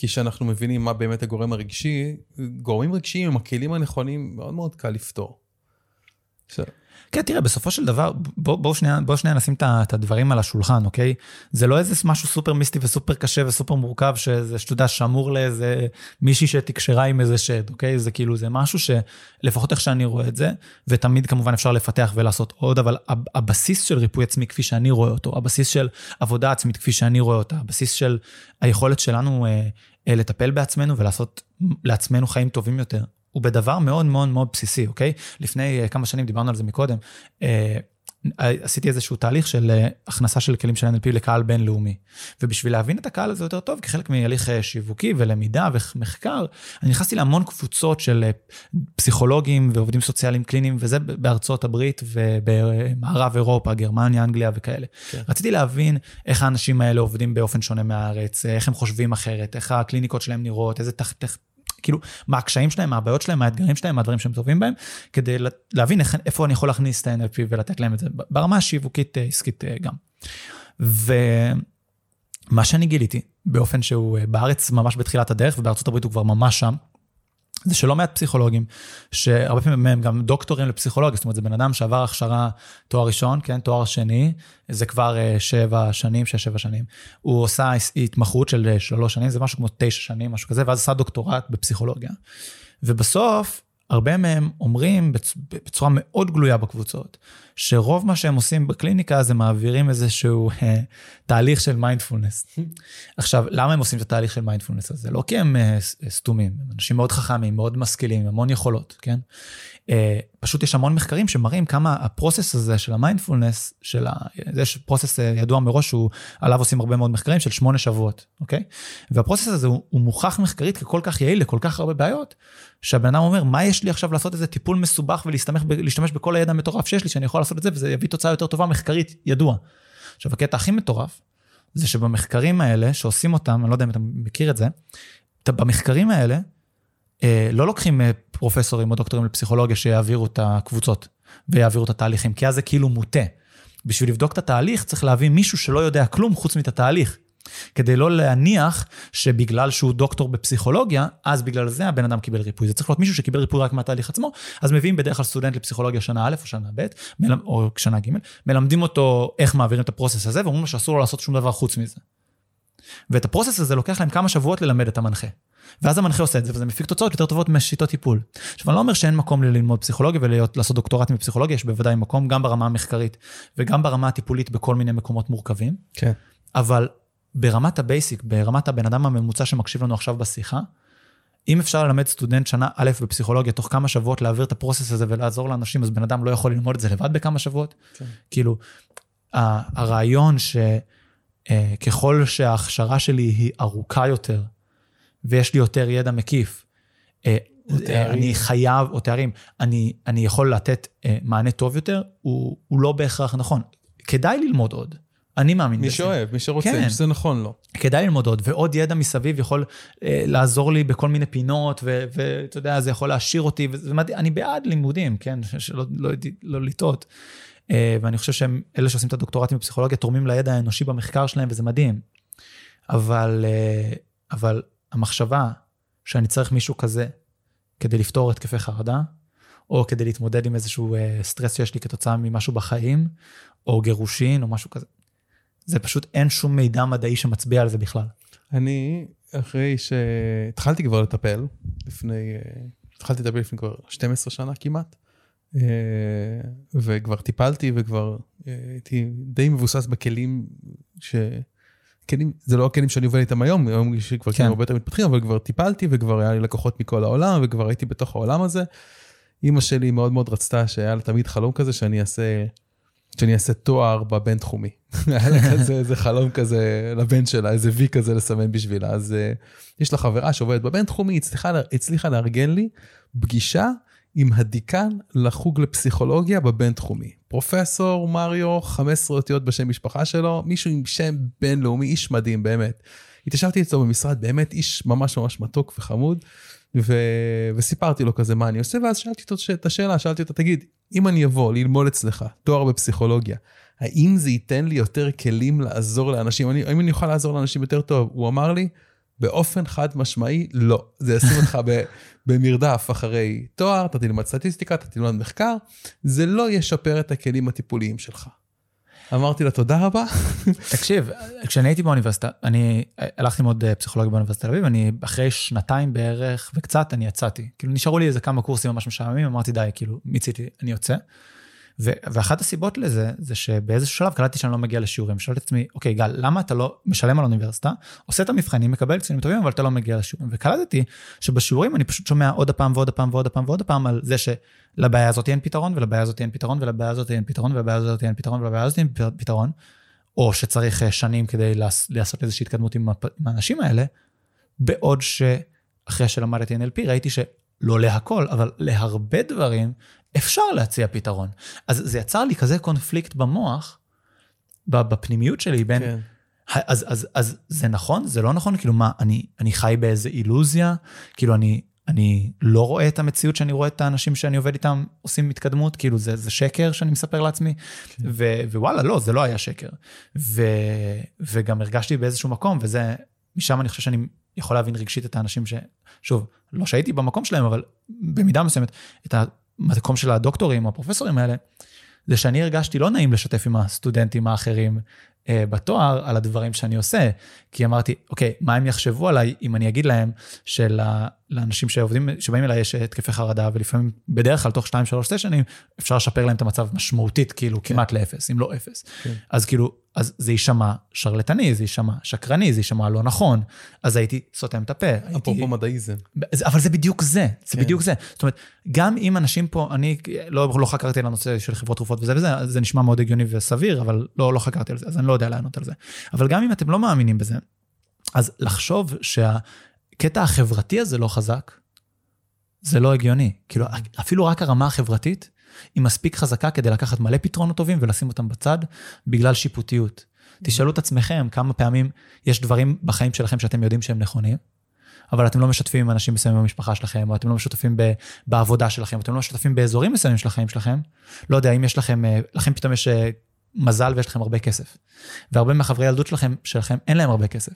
כי כשאנחנו מבינים מה באמת הגורם הרגשי, גורמים רגשיים עם הכלים הנכונים מאוד מאוד קל לפתור. כן, תראה, בסופו של דבר, בוא, בוא, שנייה, בוא שנייה נשים את הדברים על השולחן, אוקיי? זה לא איזה משהו סופר מיסטי וסופר קשה וסופר מורכב, שזה, שאתה יודע, שמור לאיזה מישהי שתקשרה עם איזה שד, אוקיי? זה כאילו, זה משהו שלפחות איך שאני רואה את זה, ותמיד כמובן אפשר לפתח ולעשות עוד, אבל הבסיס של ריפוי עצמי כפי שאני רואה אותו, הבסיס של עבודה עצמית כפי שאני רואה אותה, הבסיס של היכולת שלנו אה, לטפל בעצמנו ולעשות לעצמנו חיים טובים יותר, הוא בדבר מאוד מאוד מאוד בסיסי, אוקיי? לפני uh, כמה שנים, דיברנו על זה מקודם, uh, עשיתי איזשהו תהליך של uh, הכנסה של כלים של NLP לקהל בינלאומי. ובשביל להבין את הקהל הזה יותר טוב, כחלק מהליך uh, שיווקי ולמידה ומחקר, אני נכנסתי להמון קבוצות של uh, פסיכולוגים ועובדים סוציאליים קליניים, וזה בארצות הברית ובמערב אירופה, גרמניה, אנגליה וכאלה. כן. רציתי להבין איך האנשים האלה עובדים באופן שונה מהארץ, איך הם חושבים אחרת, איך הקליניקות שלהם נראות, איזה תח... תח... כאילו, מה הקשיים שלהם, מה הבעיות שלהם, מה האתגרים שלהם, מה הדברים שהם טובים בהם, כדי להבין איך, איפה אני יכול להכניס את ה-NLP ולתת להם את זה, ברמה השיווקית אה, עסקית אה, גם. ומה שאני גיליתי, באופן שהוא אה, בארץ ממש בתחילת הדרך, ובארצות הברית הוא כבר ממש שם, זה שלא מעט פסיכולוגים, שהרבה פעמים הם גם דוקטורים לפסיכולוגיה, זאת אומרת, זה בן אדם שעבר הכשרה תואר ראשון, כן, תואר שני, זה כבר אה, שבע שנים, שש, שבע שנים. הוא עושה התמחות של אה, שלוש שנים, זה משהו כמו תשע שנים, משהו כזה, ואז עשה דוקטורט בפסיכולוגיה. ובסוף, הרבה מהם אומרים בצורה מאוד גלויה בקבוצות, שרוב מה שהם עושים בקליניקה זה מעבירים איזשהו אה, תהליך של מיינדפולנס. עכשיו, למה הם עושים את התהליך של מיינדפולנס הזה? לא כי הם אה, סתומים, הם אנשים מאוד חכמים, מאוד משכילים, המון יכולות, כן? אה, פשוט יש המון מחקרים שמראים כמה הפרוסס הזה של המיינדפולנס, של ה... יש פרוסס אה, ידוע מראש, שהוא, עליו עושים הרבה מאוד מחקרים של שמונה שבועות, אוקיי? והפרוסס הזה הוא, הוא מוכח מחקרית ככל כך יעיל לכל כך הרבה בעיות, שהבן אדם אומר, מה יש לי עכשיו לעשות איזה טיפול מסובך ולהשתמש בכל הידע המטורף שיש לי, שאני יכול את זה, וזה יביא תוצאה יותר טובה מחקרית, ידוע. עכשיו, הקטע הכי מטורף, זה שבמחקרים האלה, שעושים אותם, אני לא יודע אם אתה מכיר את זה, במחקרים האלה, אה, לא לוקחים אה, פרופסורים או דוקטורים לפסיכולוגיה שיעבירו את הקבוצות ויעבירו את התהליכים, כי אז זה כאילו מוטה. בשביל לבדוק את התהליך צריך להביא מישהו שלא יודע כלום חוץ מאת התהליך. כדי לא להניח שבגלל שהוא דוקטור בפסיכולוגיה, אז בגלל זה הבן אדם קיבל ריפוי. זה צריך להיות מישהו שקיבל ריפוי רק מהתהליך עצמו, אז מביאים בדרך כלל סטודנט לפסיכולוגיה שנה א' או שנה ב', או שנה ג', מלמדים אותו איך מעבירים את הפרוסס הזה, ואומרים לו שאסור לו לעשות שום דבר חוץ מזה. ואת ה process הזה לוקח להם כמה שבועות ללמד את המנחה. ואז המנחה עושה את זה, וזה מפיק תוצאות יותר טובות משיטות טיפול. עכשיו, אני לא אומר שאין מקום ללמוד פסיכולוגיה ולעשות דוקטורטים בפסיכולוגיה, יש בוודאי מקום, גם ברמה המחקרית וגם ברמה הטיפולית בכל מיני מקומות מורכבים. כן. אבל ברמת ה basic, ברמת הבן אדם הממוצע שמקשיב לנו עכשיו בשיחה, אם אפשר ללמד סטודנט שנה א' בפסיכולוגיה, תוך כמה שבועות להעביר את ה process הזה ולעזור לאנשים, אז בן אדם לא יכול ללמוד את זה לבד בכמה שבועות. כן. כאילו, הרעיון שככל שההכשרה שלי היא ארוכה יותר, ויש לי יותר ידע מקיף, אה, אני חייב, או תארים, אני, אני יכול לתת אה, מענה טוב יותר, הוא, הוא לא בהכרח נכון. כדאי ללמוד עוד. אני מאמין מי בזה. מי שאוהב, מי שרוצה, כן. שזה נכון לו. כדאי ללמוד עוד, ועוד ידע מסביב יכול אה, לעזור לי בכל מיני פינות, ואתה יודע, זה יכול להעשיר אותי, ואני בעד לימודים, כן, שלא לא, לא, לא לטעות. אה, ואני חושב שהם, אלה שעושים את הדוקטורטים בפסיכולוגיה, תורמים לידע האנושי במחקר שלהם, וזה מדהים. אבל, אה, אבל המחשבה שאני צריך מישהו כזה כדי לפתור התקפי חרדה, או כדי להתמודד עם איזשהו אה, סטרס שיש לי כתוצאה ממשהו בחיים, או גירושין, או משהו כזה. זה פשוט אין שום מידע מדעי שמצביע על זה בכלל. אני, אחרי שהתחלתי כבר לטפל, לפני, אה, התחלתי לטפל לפני כבר 12 שנה כמעט, אה, וכבר טיפלתי וכבר אה, הייתי די מבוסס בכלים ש... כלים, זה לא הכלים שאני עובד איתם היום, היום יש לי כבר כן. הרבה יותר מתפתחים, אבל כבר טיפלתי וכבר היה לי לקוחות מכל העולם וכבר הייתי בתוך העולם הזה. אימא שלי מאוד מאוד רצתה שהיה לה תמיד חלום כזה שאני אעשה שאני אעשה תואר בבינתחומי. היה לה כזה איזה חלום כזה לבן שלה, איזה וי כזה לסמן בשבילה. אז uh, יש לה חברה שעובדת בבינתחומי, הצליחה, הצליחה לארגן לי פגישה עם הדיקן לחוג לפסיכולוגיה בבינתחומי. פרופסור מריו, 15 אותיות בשם משפחה שלו, מישהו עם שם בינלאומי, איש מדהים באמת. התיישבתי אצלו במשרד, באמת איש ממש ממש מתוק וחמוד. ו... וסיפרתי לו כזה מה אני עושה, ואז שאלתי אותו את השאלה, שאלתי אותו, תגיד, אם אני אבוא ללמוד אצלך תואר בפסיכולוגיה, האם זה ייתן לי יותר כלים לעזור לאנשים? אני, האם אני אוכל לעזור לאנשים יותר טוב? הוא אמר לי, באופן חד משמעי, לא. זה ישים אותך ב, במרדף אחרי תואר, אתה תלמד סטטיסטיקה, אתה תלמד מחקר, זה לא ישפר את הכלים הטיפוליים שלך. אמרתי לה, תודה רבה. תקשיב, כשאני הייתי באוניברסיטה, אני הלכתי ללמוד אה, פסיכולוגיה באוניברסיטת תל אביב, אני אחרי שנתיים בערך וקצת, אני יצאתי. כאילו, נשארו לי איזה כמה קורסים ממש משעממים, אמרתי, די, כאילו, מיציתי, אני יוצא. ו- ואחת הסיבות לזה, זה שבאיזשהו שלב קלטתי שאני לא מגיע לשיעורים. שאלתי את עצמי, אוקיי, גל, למה אתה לא משלם על האוניברסיטה, עושה את המבחנים, מקבל ציונים טובים, אבל אתה לא מגיע לשיעורים? וקלטתי שבשיעורים אני פשוט שומע עוד הפעם ועוד הפעם ועוד הפעם ועוד הפעם על זה שלבעיה הזאת אין פתרון, ולבעיה הזאת אין פתרון, ולבעיה הזאת אין פתרון, ולבעיה הזאת אין פתרון, ולבעיה הזאת אין פתרון, או שצריך אה, שנים כדי לעשות איזושהי התקדמות עם האנשים האלה, בעוד שאחרי שלמדתי NLP ראיתי שלא להכל, אבל להרבה דברים אפשר להציע פתרון. אז זה יצר לי כזה קונפליקט במוח, בפנימיות שלי, בין... כן. אז, אז, אז זה נכון? זה לא נכון? כאילו, מה, אני, אני חי באיזה אילוזיה? כאילו, אני, אני לא רואה את המציאות שאני רואה את האנשים שאני עובד איתם עושים התקדמות? כאילו, זה, זה שקר שאני מספר לעצמי? כן. ו, ווואלה, לא, זה לא היה שקר. ו, וגם הרגשתי באיזשהו מקום, וזה, משם אני חושב שאני יכול להבין רגשית את האנשים ש... שוב, לא שהייתי במקום שלהם, אבל במידה מסוימת, את המקום של הדוקטורים הפרופסורים האלה, זה שאני הרגשתי לא נעים לשתף עם הסטודנטים האחרים אה, בתואר על הדברים שאני עושה, כי אמרתי, אוקיי, מה הם יחשבו עליי אם אני אגיד להם שלאנשים שעובדים, שבאים אליי יש התקפי חרדה, ולפעמים, בדרך כלל תוך 2-3 סשנים, אפשר לשפר להם את המצב משמעותית, כאילו, כן. כמעט לאפס, אם לא אפס. כן. אז כאילו, אז זה יישמע שרלטני, זה יישמע שקרני, זה יישמע לא נכון, אז הייתי סותם את הפה. אפרופו הייתי... מדעיזם. אבל זה בדיוק זה, זה כן. בדיוק זה. זאת אומרת, גם אם אנשים פה, אני לא, לא חקרתי על הנושא של חברות תרופות וזה וזה, זה נשמע מאוד הגיוני וסביר, אבל לא, לא חקרתי על זה, אז אני לא יודע לענות על זה. אבל גם אם אתם לא מאמינים בזה, אז לחשוב שהקטע החברתי הזה לא חזק, זה לא הגיוני. כאילו, אפילו רק הרמה החברתית, היא מספיק חזקה כדי לקחת מלא פתרונות טובים ולשים אותם בצד, בגלל שיפוטיות. תשאלו את עצמכם כמה פעמים יש דברים בחיים שלכם שאתם יודעים שהם נכונים, אבל אתם לא משתפים עם אנשים מסוימים במשפחה שלכם, או אתם לא משותפים ב, בעבודה שלכם, או אתם לא משותפים באזורים מסוימים של החיים שלכם. לא יודע, אם יש לכם, אה, לכם פתאום יש אה, מזל ויש לכם הרבה כסף. והרבה מהחברי ילדות שלכם, שלכם אין להם הרבה כסף.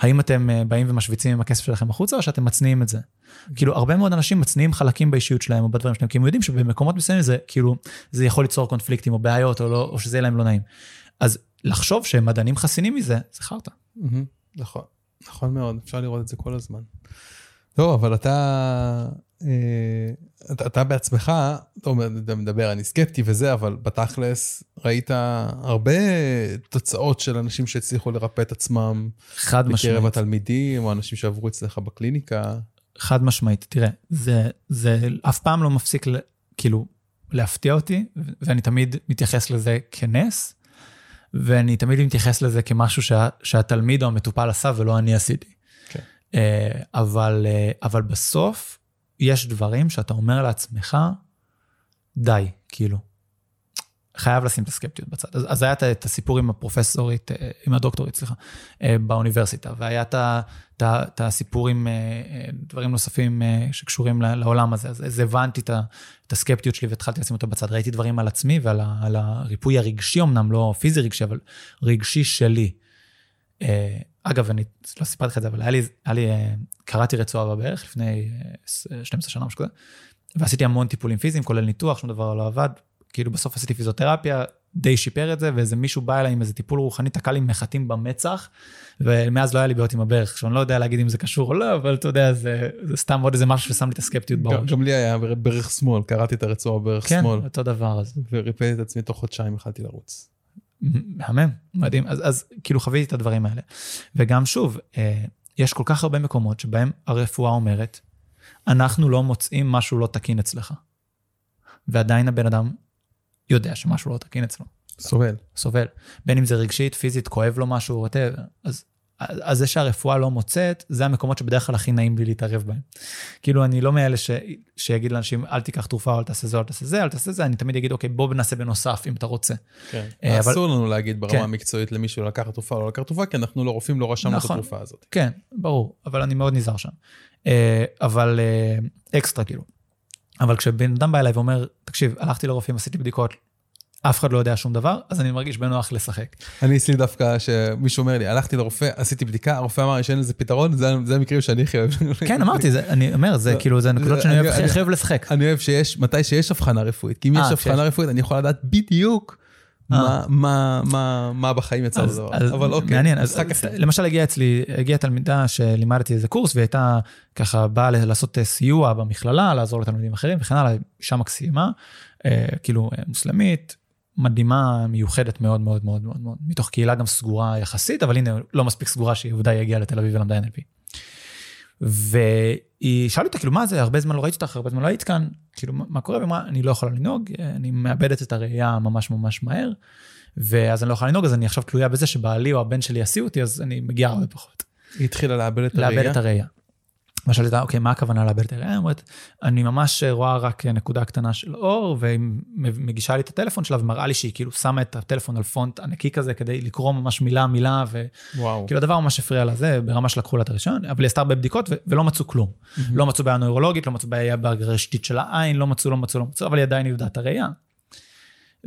האם אתם אה, באים ומשוויצים עם הכסף שלכם החוצה, או שאתם מצניעים את זה? כאילו, הרבה מאוד אנשים מצניעים חלקים באישיות שלהם או בדברים שלהם, כי הם יודעים שבמקומות מסוימים זה כאילו, זה יכול ליצור קונפליקטים או בעיות, או, לא, או שזה יהיה להם לא נעים. אז לחשוב שהם מדענים חסינים מזה, זה חרטא. נכון, נכון מאוד, אפשר לראות את זה כל הזמן. לא, אבל אתה, אתה, אתה בעצמך, אתה מדבר, אני סקפטי וזה, אבל בתכלס ראית הרבה תוצאות של אנשים שהצליחו לרפא את עצמם. חד משמעית. בקרב התלמידים, או אנשים שעברו אצלך בקליניקה. חד משמעית. תראה, זה, זה אף פעם לא מפסיק, כאילו, להפתיע אותי, ואני תמיד מתייחס לזה כנס, ואני תמיד מתייחס לזה כמשהו שה, שהתלמיד או המטופל עשה ולא אני עשיתי. כן. אה, אבל, אה, אבל בסוף, יש דברים שאתה אומר לעצמך, די, כאילו. חייב לשים את הסקפטיות בצד. אז, אז היה את הסיפור עם הפרופסורית, אה, עם הדוקטורית, סליחה, אה, באוניברסיטה, והיה את הסיפור עם אה, דברים נוספים שקשורים לעולם הזה. אז, אז הבנתי את הסקפטיות שלי והתחלתי לשים אותה בצד. ראיתי דברים על עצמי ועל ה, הריפוי הרגשי, אמנם לא פיזי רגשי, אבל רגשי שלי. אגב, אני לא סיפרתי לך את זה, אבל היה לי, היה לי קראתי רצועה בברך לפני 12 שנה, משהו כזה, ועשיתי המון טיפולים פיזיים, כולל ניתוח, שום דבר לא עבד. כאילו בסוף עשיתי פיזיותרפיה, די שיפר את זה, ואיזה מישהו בא אליי עם איזה טיפול רוחני, תקע לי מחטים במצח, ומאז לא היה לי בעיות עם הברך. עכשיו, אני לא יודע להגיד אם זה קשור או לא, אבל אתה יודע, זה, זה סתם עוד איזה משהו ששם לי את הסקפטיות בראש. גם, גם לי היה ברך שמאל, קראתי את הרצועה ברך כן, שמאל. כן, אותו דבר. אז... וריפאתי את עצמי תוך חודשיים, יכלתי לרוץ. מהמם, מדהים. אז, אז כאילו חוויתי את הדברים האלה. וגם שוב, אה, יש כל כך הרבה מקומות שבהם הרפואה אומרת, אנחנו לא מוצאים משהו לא תקין אצלך. ועדיין הבן אדם יודע שמשהו לא תקין אצלו. סובל. סובל. בין אם זה רגשית, פיזית, כואב לו משהו, whatever. אז, אז זה שהרפואה לא מוצאת, זה המקומות שבדרך כלל הכי נעים לי להתערב בהם. כאילו, אני לא מאלה ש... שיגיד לאנשים, אל תיקח תרופה, אל תעשה זה, אל תעשה זה, אל תעשה זה, אני תמיד אגיד, אוקיי, בוא נעשה בנוסף, אם אתה רוצה. כן. אבל... אסור לנו להגיד ברמה כן. המקצועית למישהו לקחת תרופה או לא לקחת תרופה, כי אנחנו לא רופאים, לא רשמנו נכון. את התרופה הזאת. כן, ברור, אבל אני מאוד נזהר שם. אה, אבל אה, אקסטרה, כאילו. אבל כשבן אדם בא אליי ואומר, תקשיב, הלכתי לרופאים, עשיתי בדיקות, אף אחד לא יודע שום דבר, אז אני מרגיש בנוח לשחק. אני אצלי דווקא שמישהו אומר לי, הלכתי לרופא, עשיתי בדיקה, הרופא אמר לי שאין לזה פתרון, זה, זה המקרים שאני הכי אוהב. כן, אמרתי, זה, אני אומר, זה כאילו, זה נקודות שאני אוהב הכי אוהב לשחק. אני אוהב שיש, מתי שיש הבחנה רפואית, כי אם יש אה, הבחנה רפואית, אני יכול לדעת בדיוק מה, מה, מה, מה בחיים יצא לדבר, אבל אוקיי, מעניין, אז למשל הגיעה אצלי, הגיעה תלמידה שלימדתי איזה קורס, והיא הייתה ככה באה לעשות סיוע במכללה, לעזור לתלמידים אחרים וכן הלאה, אישה מקסימה, אה, כאילו מוסלמית, מדהימה, מיוחדת מאוד מאוד מאוד מאוד מאוד, מתוך קהילה גם סגורה יחסית, אבל הנה, לא מספיק סגורה שהיא עובדה הגיעה לתל אביב ולמדה NLP. והיא שאלה אותה, כאילו, מה זה, הרבה זמן לא ראיתי אותך, הרבה זמן לא היית כאן, כאילו, מה קורה? והיא אמרה, אני לא יכולה לנהוג, אני מאבדת את הראייה ממש ממש מהר, ואז אני לא יכולה לנהוג, אז אני עכשיו תלויה בזה שבעלי או הבן שלי יסיעו אותי, אז אני מגיעה הרבה פחות. היא התחילה לאבד את הראייה? לאבד את הראייה. מה שאלתי אוקיי, מה הכוונה לאבד את הראייה? היא אומרת, אני ממש רואה רק נקודה קטנה של אור, והיא מגישה לי את הטלפון שלה ומראה לי שהיא כאילו שמה את הטלפון על פונט ענקי כזה כדי לקרוא ממש מילה מילה, וכאילו הדבר ממש הפריע לה זה, ברמה שלקחו לה את הרישיון, אבל היא עשתה הרבה בדיקות ו- ולא מצאו כלום. Mm-hmm. לא מצאו בעיה נוירולוגית, לא מצאו בעיה ברשתית של העין, לא מצאו, לא מצאו, לא מצאו, אבל היא עדיין יודעת הראייה.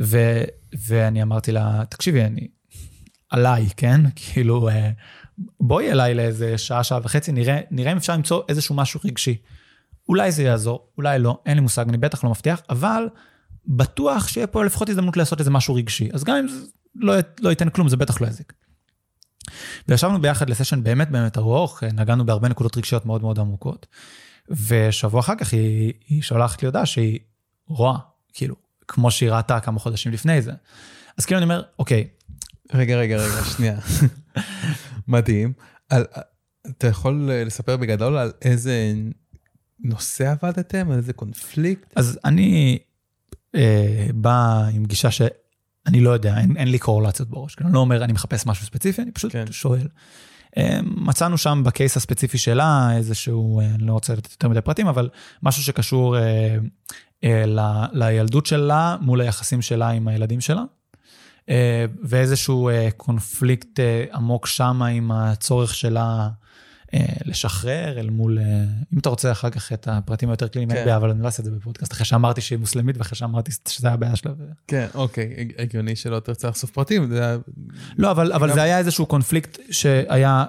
ו- ואני אמרתי לה, תקשיבי, אני, עליי, כן? כאילו, אה, בואי אליי לאיזה שעה, שעה וחצי, נראה, נראה אם אפשר למצוא איזשהו משהו רגשי. אולי זה יעזור, אולי לא, אין לי מושג, אני בטח לא מבטיח, אבל בטוח שיהיה פה לפחות הזדמנות לעשות איזה משהו רגשי. אז גם אם זה לא, לא ייתן כלום, זה בטח לא יזיק. וישבנו ביחד לסשן באמת באמת ארוך, נגענו בהרבה נקודות רגשיות מאוד מאוד עמוקות. ושבוע אחר כך היא, היא שולחת לי הודעה שהיא רואה, כאילו, כמו שהיא ראתה כמה חודשים לפני זה. אז כאילו אני אומר, אוקיי. רגע, רגע, רגע, שנייה. מדהים. על, אתה יכול לספר בגדול על איזה נושא עבדתם? על איזה קונפליקט? אז אני אה, בא עם גישה שאני לא יודע, אין, אין לי קורלציות בראש. כאילו, אני לא אומר, אני מחפש משהו ספציפי, אני פשוט כן. שואל. אה, מצאנו שם בקייס הספציפי שלה איזשהו, אה, אני לא רוצה לתת יותר מדי פרטים, אבל משהו שקשור אה, אה, ל, לילדות שלה מול היחסים שלה עם הילדים שלה. אה, ואיזשהו אה, קונפליקט אה, עמוק שם עם הצורך שלה לשחרר אל מול, אם אתה רוצה אחר כך את הפרטים היותר קליניים, כן. אבל אני לא אעשה את זה בפודקאסט, אחרי שאמרתי שהיא מוסלמית ואחרי שאמרתי שזה הבעיה שלה. כן, אוקיי, הג- הגיוני שלא תרצה לחשוף פרטים. זה היה- לא, אבל, אבל גם- זה היה איזשהו קונפליקט שהיה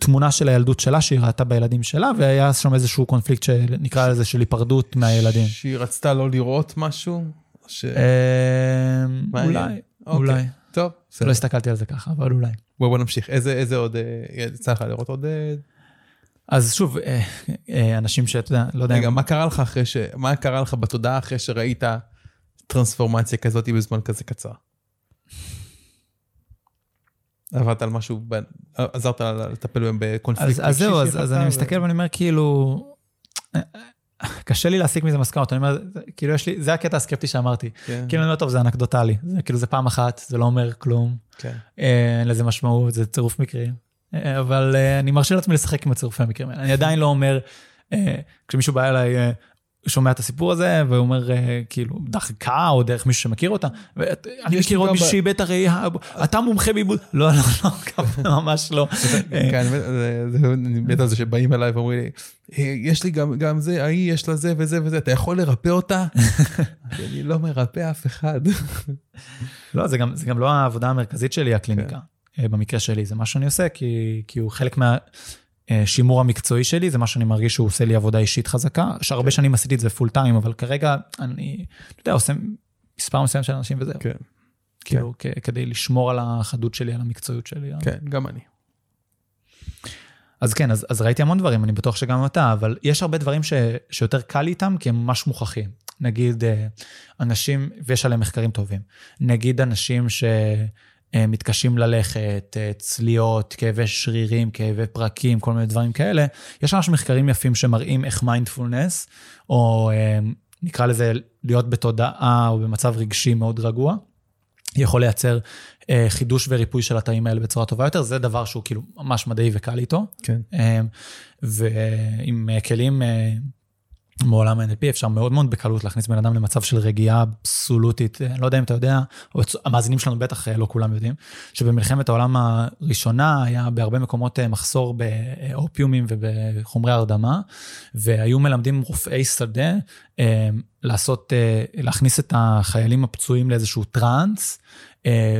תמונה של הילדות שלה, שהיא ראתה בילדים שלה, והיה שם איזשהו קונפליקט שנקרא לזה של היפרדות מהילדים. שהיא רצתה לא לראות משהו? ש... אה. אולי. אולי. טוב, לא. הסתכלתי על זה ככה, אבל אולי. בוא בוא נמשיך. איזה איזה עוד, אה, יצא לך לראות עוד... אה, אז שוב, אה, אה, אנשים שאתה יודע, לא יודע, רגע, מה קרה לך אחרי ש... מה קרה לך בתודעה אחרי שראית טרנספורמציה כזאת בזמן כזה קצר? עברת על משהו, עזרת לטפל בהם בקונפליקט אז, אז זהו, אז, אני מסתכל ואני אומר, כאילו, קשה לי להסיק מזה מסקנות, אני אומר, כאילו יש לי, זה הקטע הסקפטי שאמרתי. כן, כאילו, אני אומר, טוב, זה אנקדוטלי, זה כאילו, זה פעם אחת, זה לא אומר כלום, כן. אה, אין לזה משמעות, זה צירוף מקרים. אה, אבל אה, אני מרשה לעצמי לשחק עם הצירופי המקרים האלה. אני עדיין לא אומר, כשמישהו בא אליי, שומע את הסיפור הזה, והוא אומר, אה, כאילו, דחקה, או דרך מישהו שמכיר אותה, אני מכיר עוד גם מישהו ב- שאיבד את הראייה, אתה מומחה בעיבוד, לא, לא, לא, ממש לא. אה, כן, זה- אני מת על זה שבאים אליי ואומרים לי, "אה, יש לי גם זה, ההיא יש לה זה וזה וזה, אתה יכול לרפא אותה? אני לא מרפא אף אחד. לא, זה גם, לא העבודה המרכזית שלי, הקליניקה. כן. במקרה שלי, זה מה שאני עושה, כי, הוא חלק מהשימור המקצועי שלי, זה מה שאני מרגיש שהוא עושה לי עבודה אישית חזקה. שהרבה שנים עשיתי את זה פול טיים, אבל כרגע אני, אתה יודע, עושה מספר מסוים של אנשים וזהו. כן, כאילו, כ- כדי לשמור על החדות שלי, על המקצועיות שלי. כן, גם אני. אז כן, אז, אז ראיתי המון דברים, אני בטוח שגם אתה, אבל יש הרבה דברים ש, שיותר קל לי איתם, כי הם ממש מוכחים. נגיד, אה, אנשים, ויש עליהם מחקרים טובים, נגיד אנשים שמתקשים ללכת, אה, צליעות, כאבי שרירים, כאבי פרקים, כל מיני דברים כאלה, יש ממש מחקרים יפים שמראים איך מיינדפולנס, או אה, נקרא לזה להיות בתודעה או במצב רגשי מאוד רגוע, יכול לייצר אה, חידוש וריפוי של התאים האלה בצורה טובה יותר, זה דבר שהוא כאילו ממש מדעי וקל איתו. כן. אה, ועם אה, כלים אה, מעולם ה-NLP אפשר מאוד מאוד בקלות להכניס בן אדם למצב של רגיעה אבסולוטית. אה, לא יודע אם אתה יודע, או המאזינים שלנו בטח אה, לא כולם יודעים, שבמלחמת העולם הראשונה היה בהרבה מקומות אה, מחסור באופיומים ובחומרי הרדמה, והיו מלמדים רופאי שדה לעשות, להכניס את החיילים הפצועים לאיזשהו טראנס,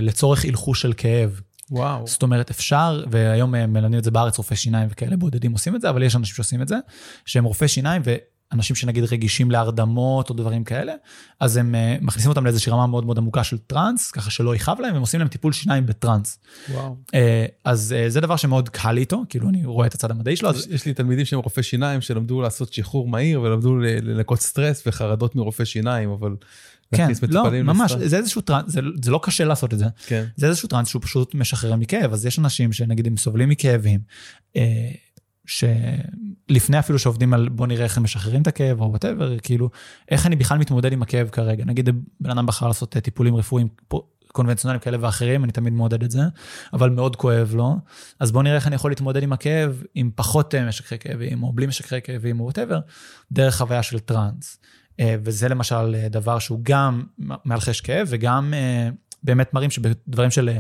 לצורך אלחוש של כאב. וואו. זאת אומרת, אפשר, והיום מלמדים את זה בארץ, רופאי שיניים וכאלה בודדים עושים את זה, אבל יש אנשים שעושים את זה, שהם רופאי שיניים ואנשים שנגיד רגישים להרדמות או דברים כאלה, אז הם אה, מכניסים אותם לאיזושהי רמה מאוד מאוד עמוקה של טראנס, ככה שלא יכאב להם, הם עושים להם טיפול שיניים בטראנס. וואו. אה, אז אה, זה דבר שמאוד קל לי איתו, כאילו אני רואה את הצד המדעי שלו, יש, אז יש לי תלמידים שהם רופאי שיניים שלמדו לעשות שחרור מהיר ולמדו לנקות סטרס וחרדות מרופאי שיניים, אבל כן, לא, ממש, לסטרס. זה איזשהו טראנס, זה, זה לא קשה לעשות את זה. כן. זה איזשהו טראנס שהוא פשוט משחרר מכאב, אז יש אנשים שנגיד הם סובלים מכאבים, אה, שלפני אפילו שעובדים על בוא נראה איך הם משחררים את הכאב או whatever, כאילו, איך אני בכלל מתמודד עם הכאב כרגע. נגיד בן אדם בחר לעשות אה, טיפולים רפואיים קונבנציונליים כאלה ואחרים, אני תמיד מעודד את זה, אבל מאוד כואב לו, אז בוא נראה איך אני יכול להתמודד עם הכאב עם פחות אה, משככי כאבים, או בלי משככי כאבים או whatever, דרך חוויה של טראנס. אה, וזה למשל דבר שהוא גם מאלחש כאב וגם באמת מראים שבדברים של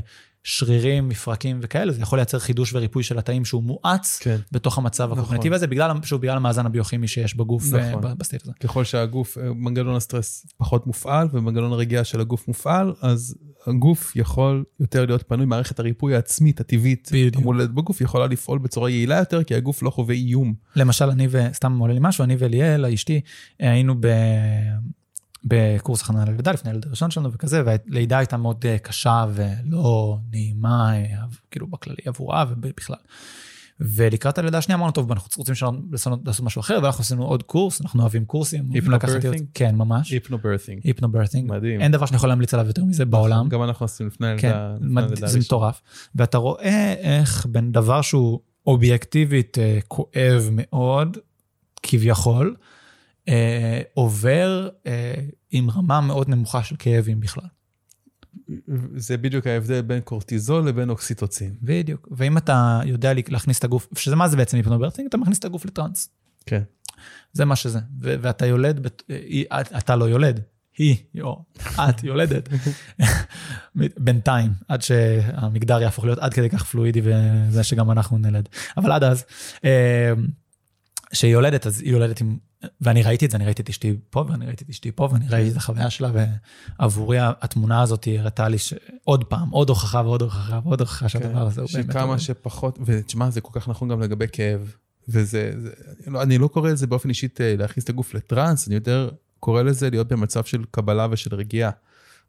שרירים, מפרקים וכאלה, זה יכול לייצר חידוש וריפוי של התאים שהוא מואץ כן. בתוך המצב נכון. הקוגניטיבי הזה, בגלל, שוב, בגלל המאזן הביוכימי שיש בגוף אה, נכון. ב- ב state הזה. ככל שהגוף, אה, מנגנון הסטרס פחות מופעל ומנגנון הרגיעה של הגוף מופעל, אז הגוף יכול יותר להיות פנוי, מערכת הריפוי העצמית, הטבעית. המולדת בגוף, יכולה לפעול בצורה יעילה יותר, כי הגוף לא חווה איום. למשל, אני ו... סתם עולה לי משהו, אני וליאל, אשתי, אה, היינו ב... בקורס הכנה ללידה לפני הילד הראשון שלנו וכזה, והלידה הייתה מאוד אה, קשה ולא נעימה, אה, כאילו בכללי עבורה ובכלל. ולקראת הלידה השנייה אמרנו, טוב, אנחנו רוצים לעשות, לעשות משהו אחר, ואנחנו עשינו עוד קורס, אנחנו אוהבים קורסים. Hypnobirthing? יועץ- כן, ממש. היפנוברת'ינג. היפנוברתינג. מדהים. אין דבר שאני יכול להמליץ עליו יותר מזה בעולם. גם אנחנו עשינו לפני כן, הלידה. הלידה זה. מטורף. ואתה רואה איך בין דבר שהוא אובייקטיבית אה, כואב מאוד, כביכול, אה, עובר אה, עם רמה מאוד נמוכה של כאבים בכלל. זה בדיוק ההבדל בין קורטיזול לבין אוקסיטוצין. בדיוק. ואם אתה יודע להכניס את הגוף, שזה מה זה בעצם היפנוברטינג? אתה מכניס את הגוף לטראנס. כן. זה מה שזה. ו- ואתה יולד, בת- אה, אתה לא יולד, היא, או את יולדת, בינתיים, עד שהמגדר יהפוך להיות עד כדי כך פלואידי וזה שגם אנחנו נלד. אבל עד אז, אה, כשהיא יולדת, אז היא יולדת עם, ואני ראיתי את זה, אני ראיתי את אשתי פה, ואני ראיתי את אשתי פה, ואני ראיתי את החוויה שלה, ועבורי התמונה הזאת הראתה לי שעוד פעם, עוד הוכחה ועוד הוכחה ועוד הוכחה שהדבר הזה הוא באמת... שכמה שפחות, ותשמע, זה כל כך נכון גם לגבי כאב. וזה, זה, לא, אני לא קורא לזה באופן אישית אה, להכניס את הגוף לטראנס, אני יותר קורא לזה להיות במצב של קבלה ושל רגיעה.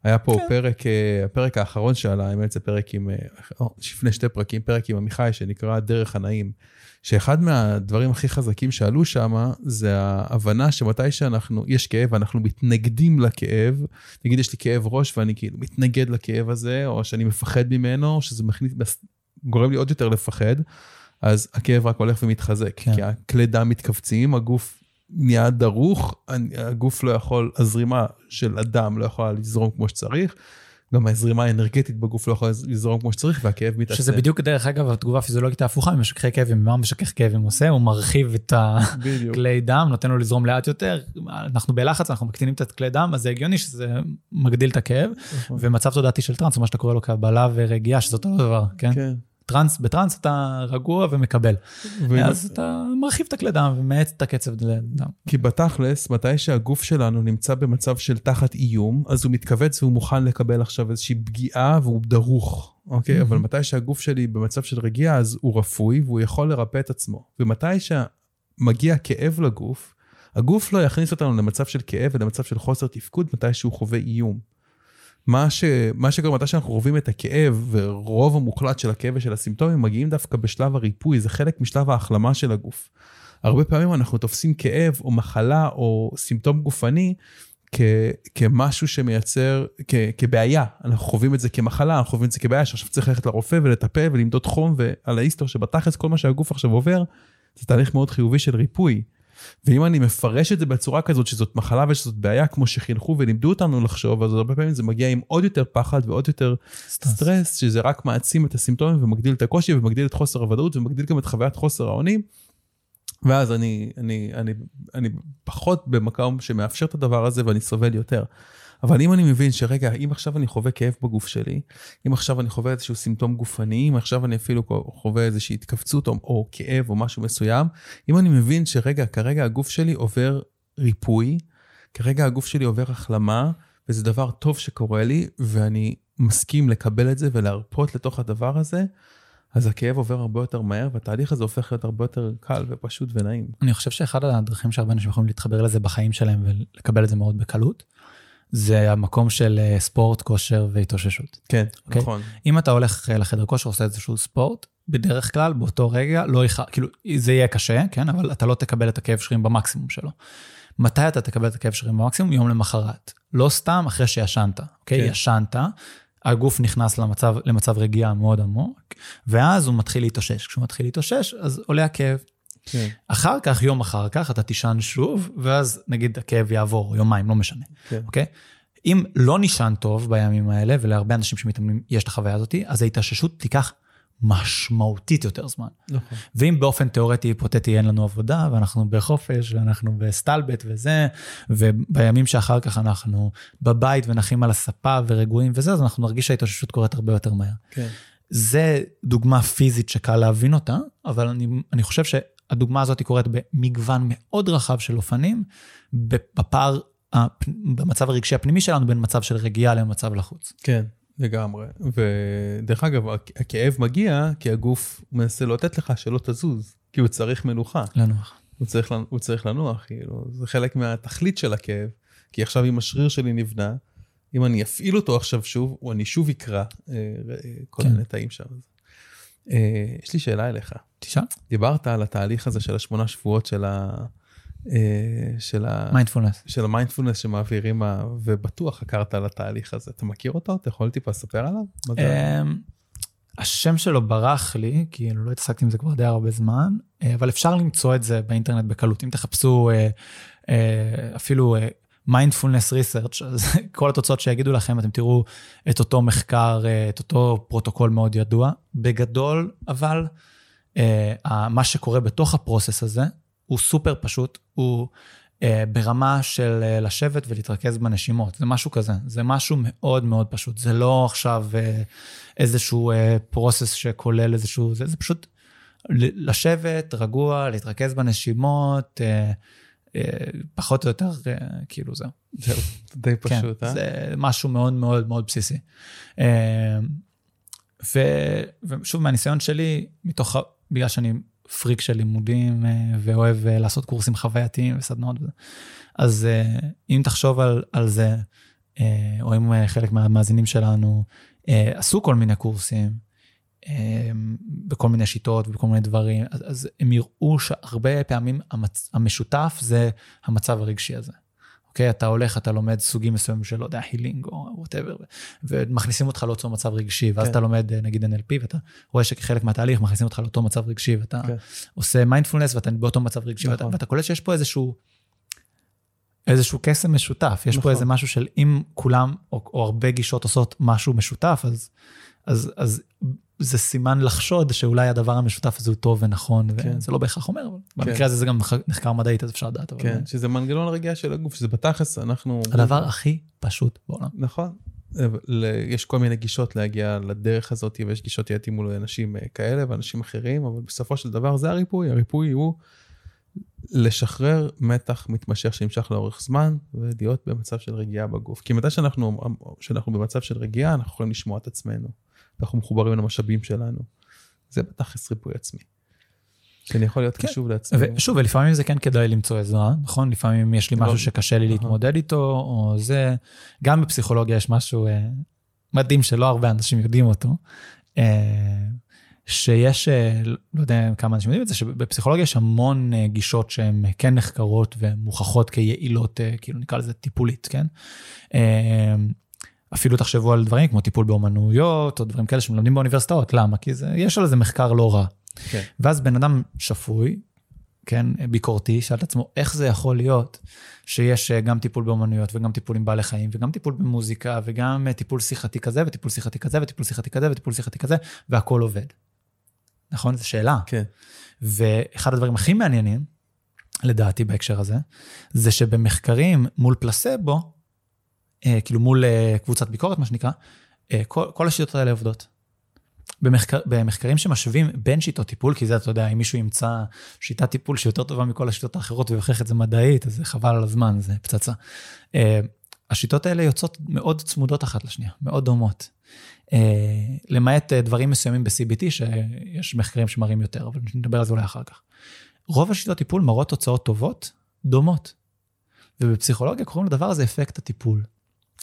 היה פה כן. פרק, אה, הפרק האחרון שעלה, האמת זה פרק עם, אה, לפני שתי פרקים, פרק עם עמיחי שנקרא דרך הנעים. שאחד מהדברים הכי חזקים שעלו שם, זה ההבנה שמתי שאנחנו, יש כאב, אנחנו מתנגדים לכאב, נגיד יש לי כאב ראש ואני כאילו מתנגד לכאב הזה, או שאני מפחד ממנו, או שזה מכניס, גורם לי עוד יותר לפחד, אז הכאב רק הולך ומתחזק, כן. כי הכלי דם מתכווצים, הגוף נהיה דרוך, הגוף לא יכול, הזרימה של הדם לא יכולה לזרום כמו שצריך. גם הזרימה האנרגטית בגוף לא יכולה לזרום כמו שצריך, והכאב מתעצם. שזה בדיוק, דרך אגב, התגובה הפיזיולוגית ההפוכה ממשככי כאבים. מה משכך כאבים עושה? הוא מרחיב את הכלי דם, נותן לו לזרום לאט יותר. אנחנו בלחץ, אנחנו מקטינים את הכלי דם, אז זה הגיוני שזה מגדיל את הכאב. נכון. ומצב תודעתי של טראנס, מה שאתה קורא לו קבלה ורגיעה, שזה אותו דבר, כן? כן. טרנס, בטרנס אתה רגוע ומקבל. אז אתה מרחיב את הכלי דם ומאץ את הקצב דם. כי בתכלס, מתי שהגוף שלנו נמצא במצב של תחת איום, אז הוא מתכווץ והוא מוכן לקבל עכשיו איזושהי פגיעה והוא דרוך, אוקיי? אבל מתי שהגוף שלי במצב של רגיעה, אז הוא רפוי והוא יכול לרפא את עצמו. ומתי שמגיע כאב לגוף, הגוף לא יכניס אותנו למצב של כאב ולמצב של חוסר תפקוד מתי שהוא חווה איום. מה, ש, מה שקורה מתי שאנחנו רואים את הכאב, ורוב המוחלט של הכאב ושל הסימפטומים מגיעים דווקא בשלב הריפוי, זה חלק משלב ההחלמה של הגוף. הרבה פעמים אנחנו תופסים כאב או מחלה או סימפטום גופני כ, כמשהו שמייצר, כ, כבעיה. אנחנו חווים את זה כמחלה, אנחנו חווים את זה כבעיה שעכשיו צריך ללכת לרופא ולטפל ולמדוד חום וכל ההיסטריה שבתכלס כל מה שהגוף עכשיו עובר, זה תהליך מאוד חיובי של ריפוי. ואם אני מפרש את זה בצורה כזאת שזאת מחלה ושזאת בעיה כמו שחינכו ולימדו אותנו לחשוב, אז הרבה פעמים זה מגיע עם עוד יותר פחד ועוד יותר סטרס, סטרס שזה רק מעצים את הסימפטומים ומגדיל את הקושי ומגדיל את חוסר הוודאות ומגדיל גם את חוויית חוסר האונים. ואז אני, אני, אני, אני פחות במקום שמאפשר את הדבר הזה ואני סובל יותר. אבל אם אני מבין שרגע, אם עכשיו אני חווה כאב בגוף שלי, אם עכשיו אני חווה איזשהו סימפטום גופני, אם עכשיו אני אפילו חווה איזושהי התכווצות או, או כאב או משהו מסוים, אם אני מבין שרגע, כרגע הגוף שלי עובר ריפוי, כרגע הגוף שלי עובר החלמה, וזה דבר טוב שקורה לי, ואני מסכים לקבל את זה ולהרפות לתוך הדבר הזה, אז הכאב עובר הרבה יותר מהר, והתהליך הזה הופך להיות הרבה יותר קל ופשוט ונעים. אני חושב שאחד הדרכים שהרבה אנשים יכולים להתחבר לזה בחיים שלהם ולקבל את זה מאוד בקלות, זה המקום של אה, ספורט, כושר והתאוששות. כן, okay? אוקיי? נכון. אם אתה הולך אה, לחדר כושר, עושה איזשהו ספורט, בדרך כלל באותו רגע לא יח... כאילו, זה יהיה קשה, כן? אבל אתה לא תקבל את הכאב שרירים במקסימום שלו. מתי אתה תקבל את הכאב שרירים במקסימום? יום למחרת. לא סתם אחרי שישנת, אוקיי? כן. ישנת, הגוף נכנס למצב, למצב רגיעה מאוד עמוק, ואז הוא מתחיל להתאושש. כשהוא מתחיל להתאושש, אז עולה הכאב. כן. אחר כך, יום אחר כך, אתה תישן שוב, ואז נגיד הכאב יעבור, יומיים, לא משנה, כן. אוקיי? אם לא נישן טוב בימים האלה, ולהרבה אנשים שמתאמנים יש את החוויה הזאת, אז ההתאוששות תיקח משמעותית יותר זמן. נכון. ואם באופן תיאורטי, היפותטי, אין לנו עבודה, ואנחנו בחופש, ואנחנו בסטלבט וזה, ובימים שאחר כך אנחנו בבית ונחים על הספה ורגועים וזה, אז אנחנו נרגיש שההתאוששות קורית הרבה יותר מהר. כן. זה דוגמה פיזית שקל להבין אותה, אבל אני, אני חושב הדוגמה הזאת קורית במגוון מאוד רחב של אופנים, בפער, במצב הרגשי הפנימי שלנו בין מצב של רגיעה למצב לחוץ. כן, לגמרי. ודרך אגב, הכאב מגיע כי הגוף מנסה לאותת לך שלא תזוז, כי הוא צריך מנוחה. לנוח. הוא צריך, הוא צריך לנוח, כאילו, זה חלק מהתכלית של הכאב. כי עכשיו אם השריר שלי נבנה, אם אני אפעיל אותו עכשיו שוב, או אני שוב אקרע אה, אה, כל כן. תאים שם. אה, יש לי שאלה אליך. תשאל. דיברת על התהליך הזה של השמונה שבועות של ה... אה, של ה... מיינדפולנס. של המיינדפולנס שמעבירים, ה... ובטוח חקרת על התהליך הזה. אתה מכיר אותו? אתה יכול טיפה לספר עליו? אמ, השם שלו ברח לי, כי לא התעסקתי עם זה כבר די הרבה זמן, אה, אבל אפשר למצוא את זה באינטרנט בקלות. אם תחפשו אפילו mindfulness research, אז כל התוצאות שיגידו לכם, אתם תראו את אותו מחקר, את אותו פרוטוקול מאוד ידוע. בגדול, אבל מה שקורה בתוך ה process הזה הוא סופר פשוט, הוא אה, ברמה של אה, לשבת ולהתרכז בנשימות. זה משהו כזה, זה משהו מאוד מאוד פשוט. זה לא עכשיו אה, איזשהו process שכולל איזשהו, זה, זה פשוט לשבת, רגוע, להתרכז בנשימות, פחות או יותר, כאילו זהו. זהו, די כן, פשוט, כן, אה? זה משהו מאוד מאוד מאוד בסיסי. ו, ושוב, מהניסיון שלי, מתוך, בגלל שאני פריק של לימודים אה, ואוהב אה, לעשות קורסים חווייתיים וסדנאות וזה. אז אה, אם תחשוב על, על זה, או אם חלק מהמאזינים שלנו עשו כל מיני קורסים, בכל מיני שיטות ובכל מיני דברים, אז, אז הם יראו שהרבה פעמים המצ, המשותף זה המצב הרגשי הזה. אוקיי? אתה הולך, אתה לומד סוגים מסוימים של, לא יודע, healing או whatever, ומכניסים אותך לאותו מצב רגשי, ואז כן. אתה לומד נגיד NLP, ואתה רואה שכחלק מהתהליך מכניסים אותך לאותו מצב רגשי, ואתה כן. עושה מיינדפולנס ואתה באותו מצב רגשי, נכון. ואתה, ואתה קולט שיש פה איזשהו, איזשהו קסם משותף, יש נכון. פה איזה משהו של אם כולם, או, או הרבה גישות עושות משהו משותף, אז, אז, אז זה סימן לחשוד שאולי הדבר המשותף הזה הוא טוב ונכון, כן. וזה לא בהכרח אומר, אבל כן. במקרה הזה זה גם נחקר מדעית, אז אפשר לדעת. כן, אבל... שזה מנגנון הרגיעה של הגוף, שזה בתכלס, אנחנו... הדבר הכי פשוט בעולם. נכון. יש כל מיני גישות להגיע לדרך הזאת, ויש גישות שיתאימו לאנשים אה, כאלה ואנשים אחרים, אבל בסופו של דבר זה הריפוי. הריפוי הוא לשחרר מתח מתמשך שנמשך לאורך זמן, ולהיות במצב של רגיעה בגוף. כי מתי שאנחנו, שאנחנו במצב של רגיעה, אנחנו יכולים לשמוע את עצמנו. אנחנו מחוברים למשאבים שלנו. זה בתכלס ריפוי עצמי. שאני יכול להיות כן. קשוב לעצמי. ושוב, ולפעמים זה כן כדאי למצוא עזרה, נכון? לפעמים יש לי לא. משהו שקשה לי להתמודד איתו, או זה... גם בפסיכולוגיה יש משהו אה, מדהים שלא הרבה אנשים יודעים אותו. אה, שיש, אה, לא יודע כמה אנשים יודעים את זה, שבפסיכולוגיה יש המון אה, גישות שהן כן נחקרות ומוכחות כיעילות, אה, כאילו נקרא לזה טיפולית, כן? אפילו תחשבו על דברים כמו טיפול באומנויות, או דברים כאלה שמלמדים באוניברסיטאות. למה? כי זה, יש על זה מחקר לא רע. כן. ואז בן אדם שפוי, כן, ביקורתי, שאל את עצמו, איך זה יכול להיות שיש אה, גם טיפול באומנויות, וגם טיפול עם בעלי חיים, וגם טיפול במוזיקה, וגם אה, טיפול שיחתי כזה, וטיפול שיחתי כזה, וטיפול שיחתי כזה, וטיפול שיחתי כזה, והכול עובד. נכון? זו שאלה. כן. ואחד הדברים הכי מעניינים, לדעתי בהקשר הזה, זה שבמחקרים מול פלסבו, כאילו מול אה, קבוצת ביקורת, מה שנקרא, אה, כל, כל השיטות האלה עובדות. במחקר, במחקרים שמשווים בין שיטות טיפול, כי זה, אתה יודע, אם מישהו ימצא שיטת טיפול שיותר טובה מכל השיטות האחרות ויוכיח את זה מדעית, אז זה חבל על הזמן, זה פצצה. השיטות האלה יוצאות מאוד צמודות אחת לשנייה, מאוד דומות. למעט דברים מסוימים ב-CBT, שיש מחקרים שמראים יותר, אבל נדבר על זה אולי אחר כך. רוב השיטות טיפול מראות תוצאות טובות, דומות. ובפסיכולוגיה קוראים לדבר הזה אפקט הטיפול.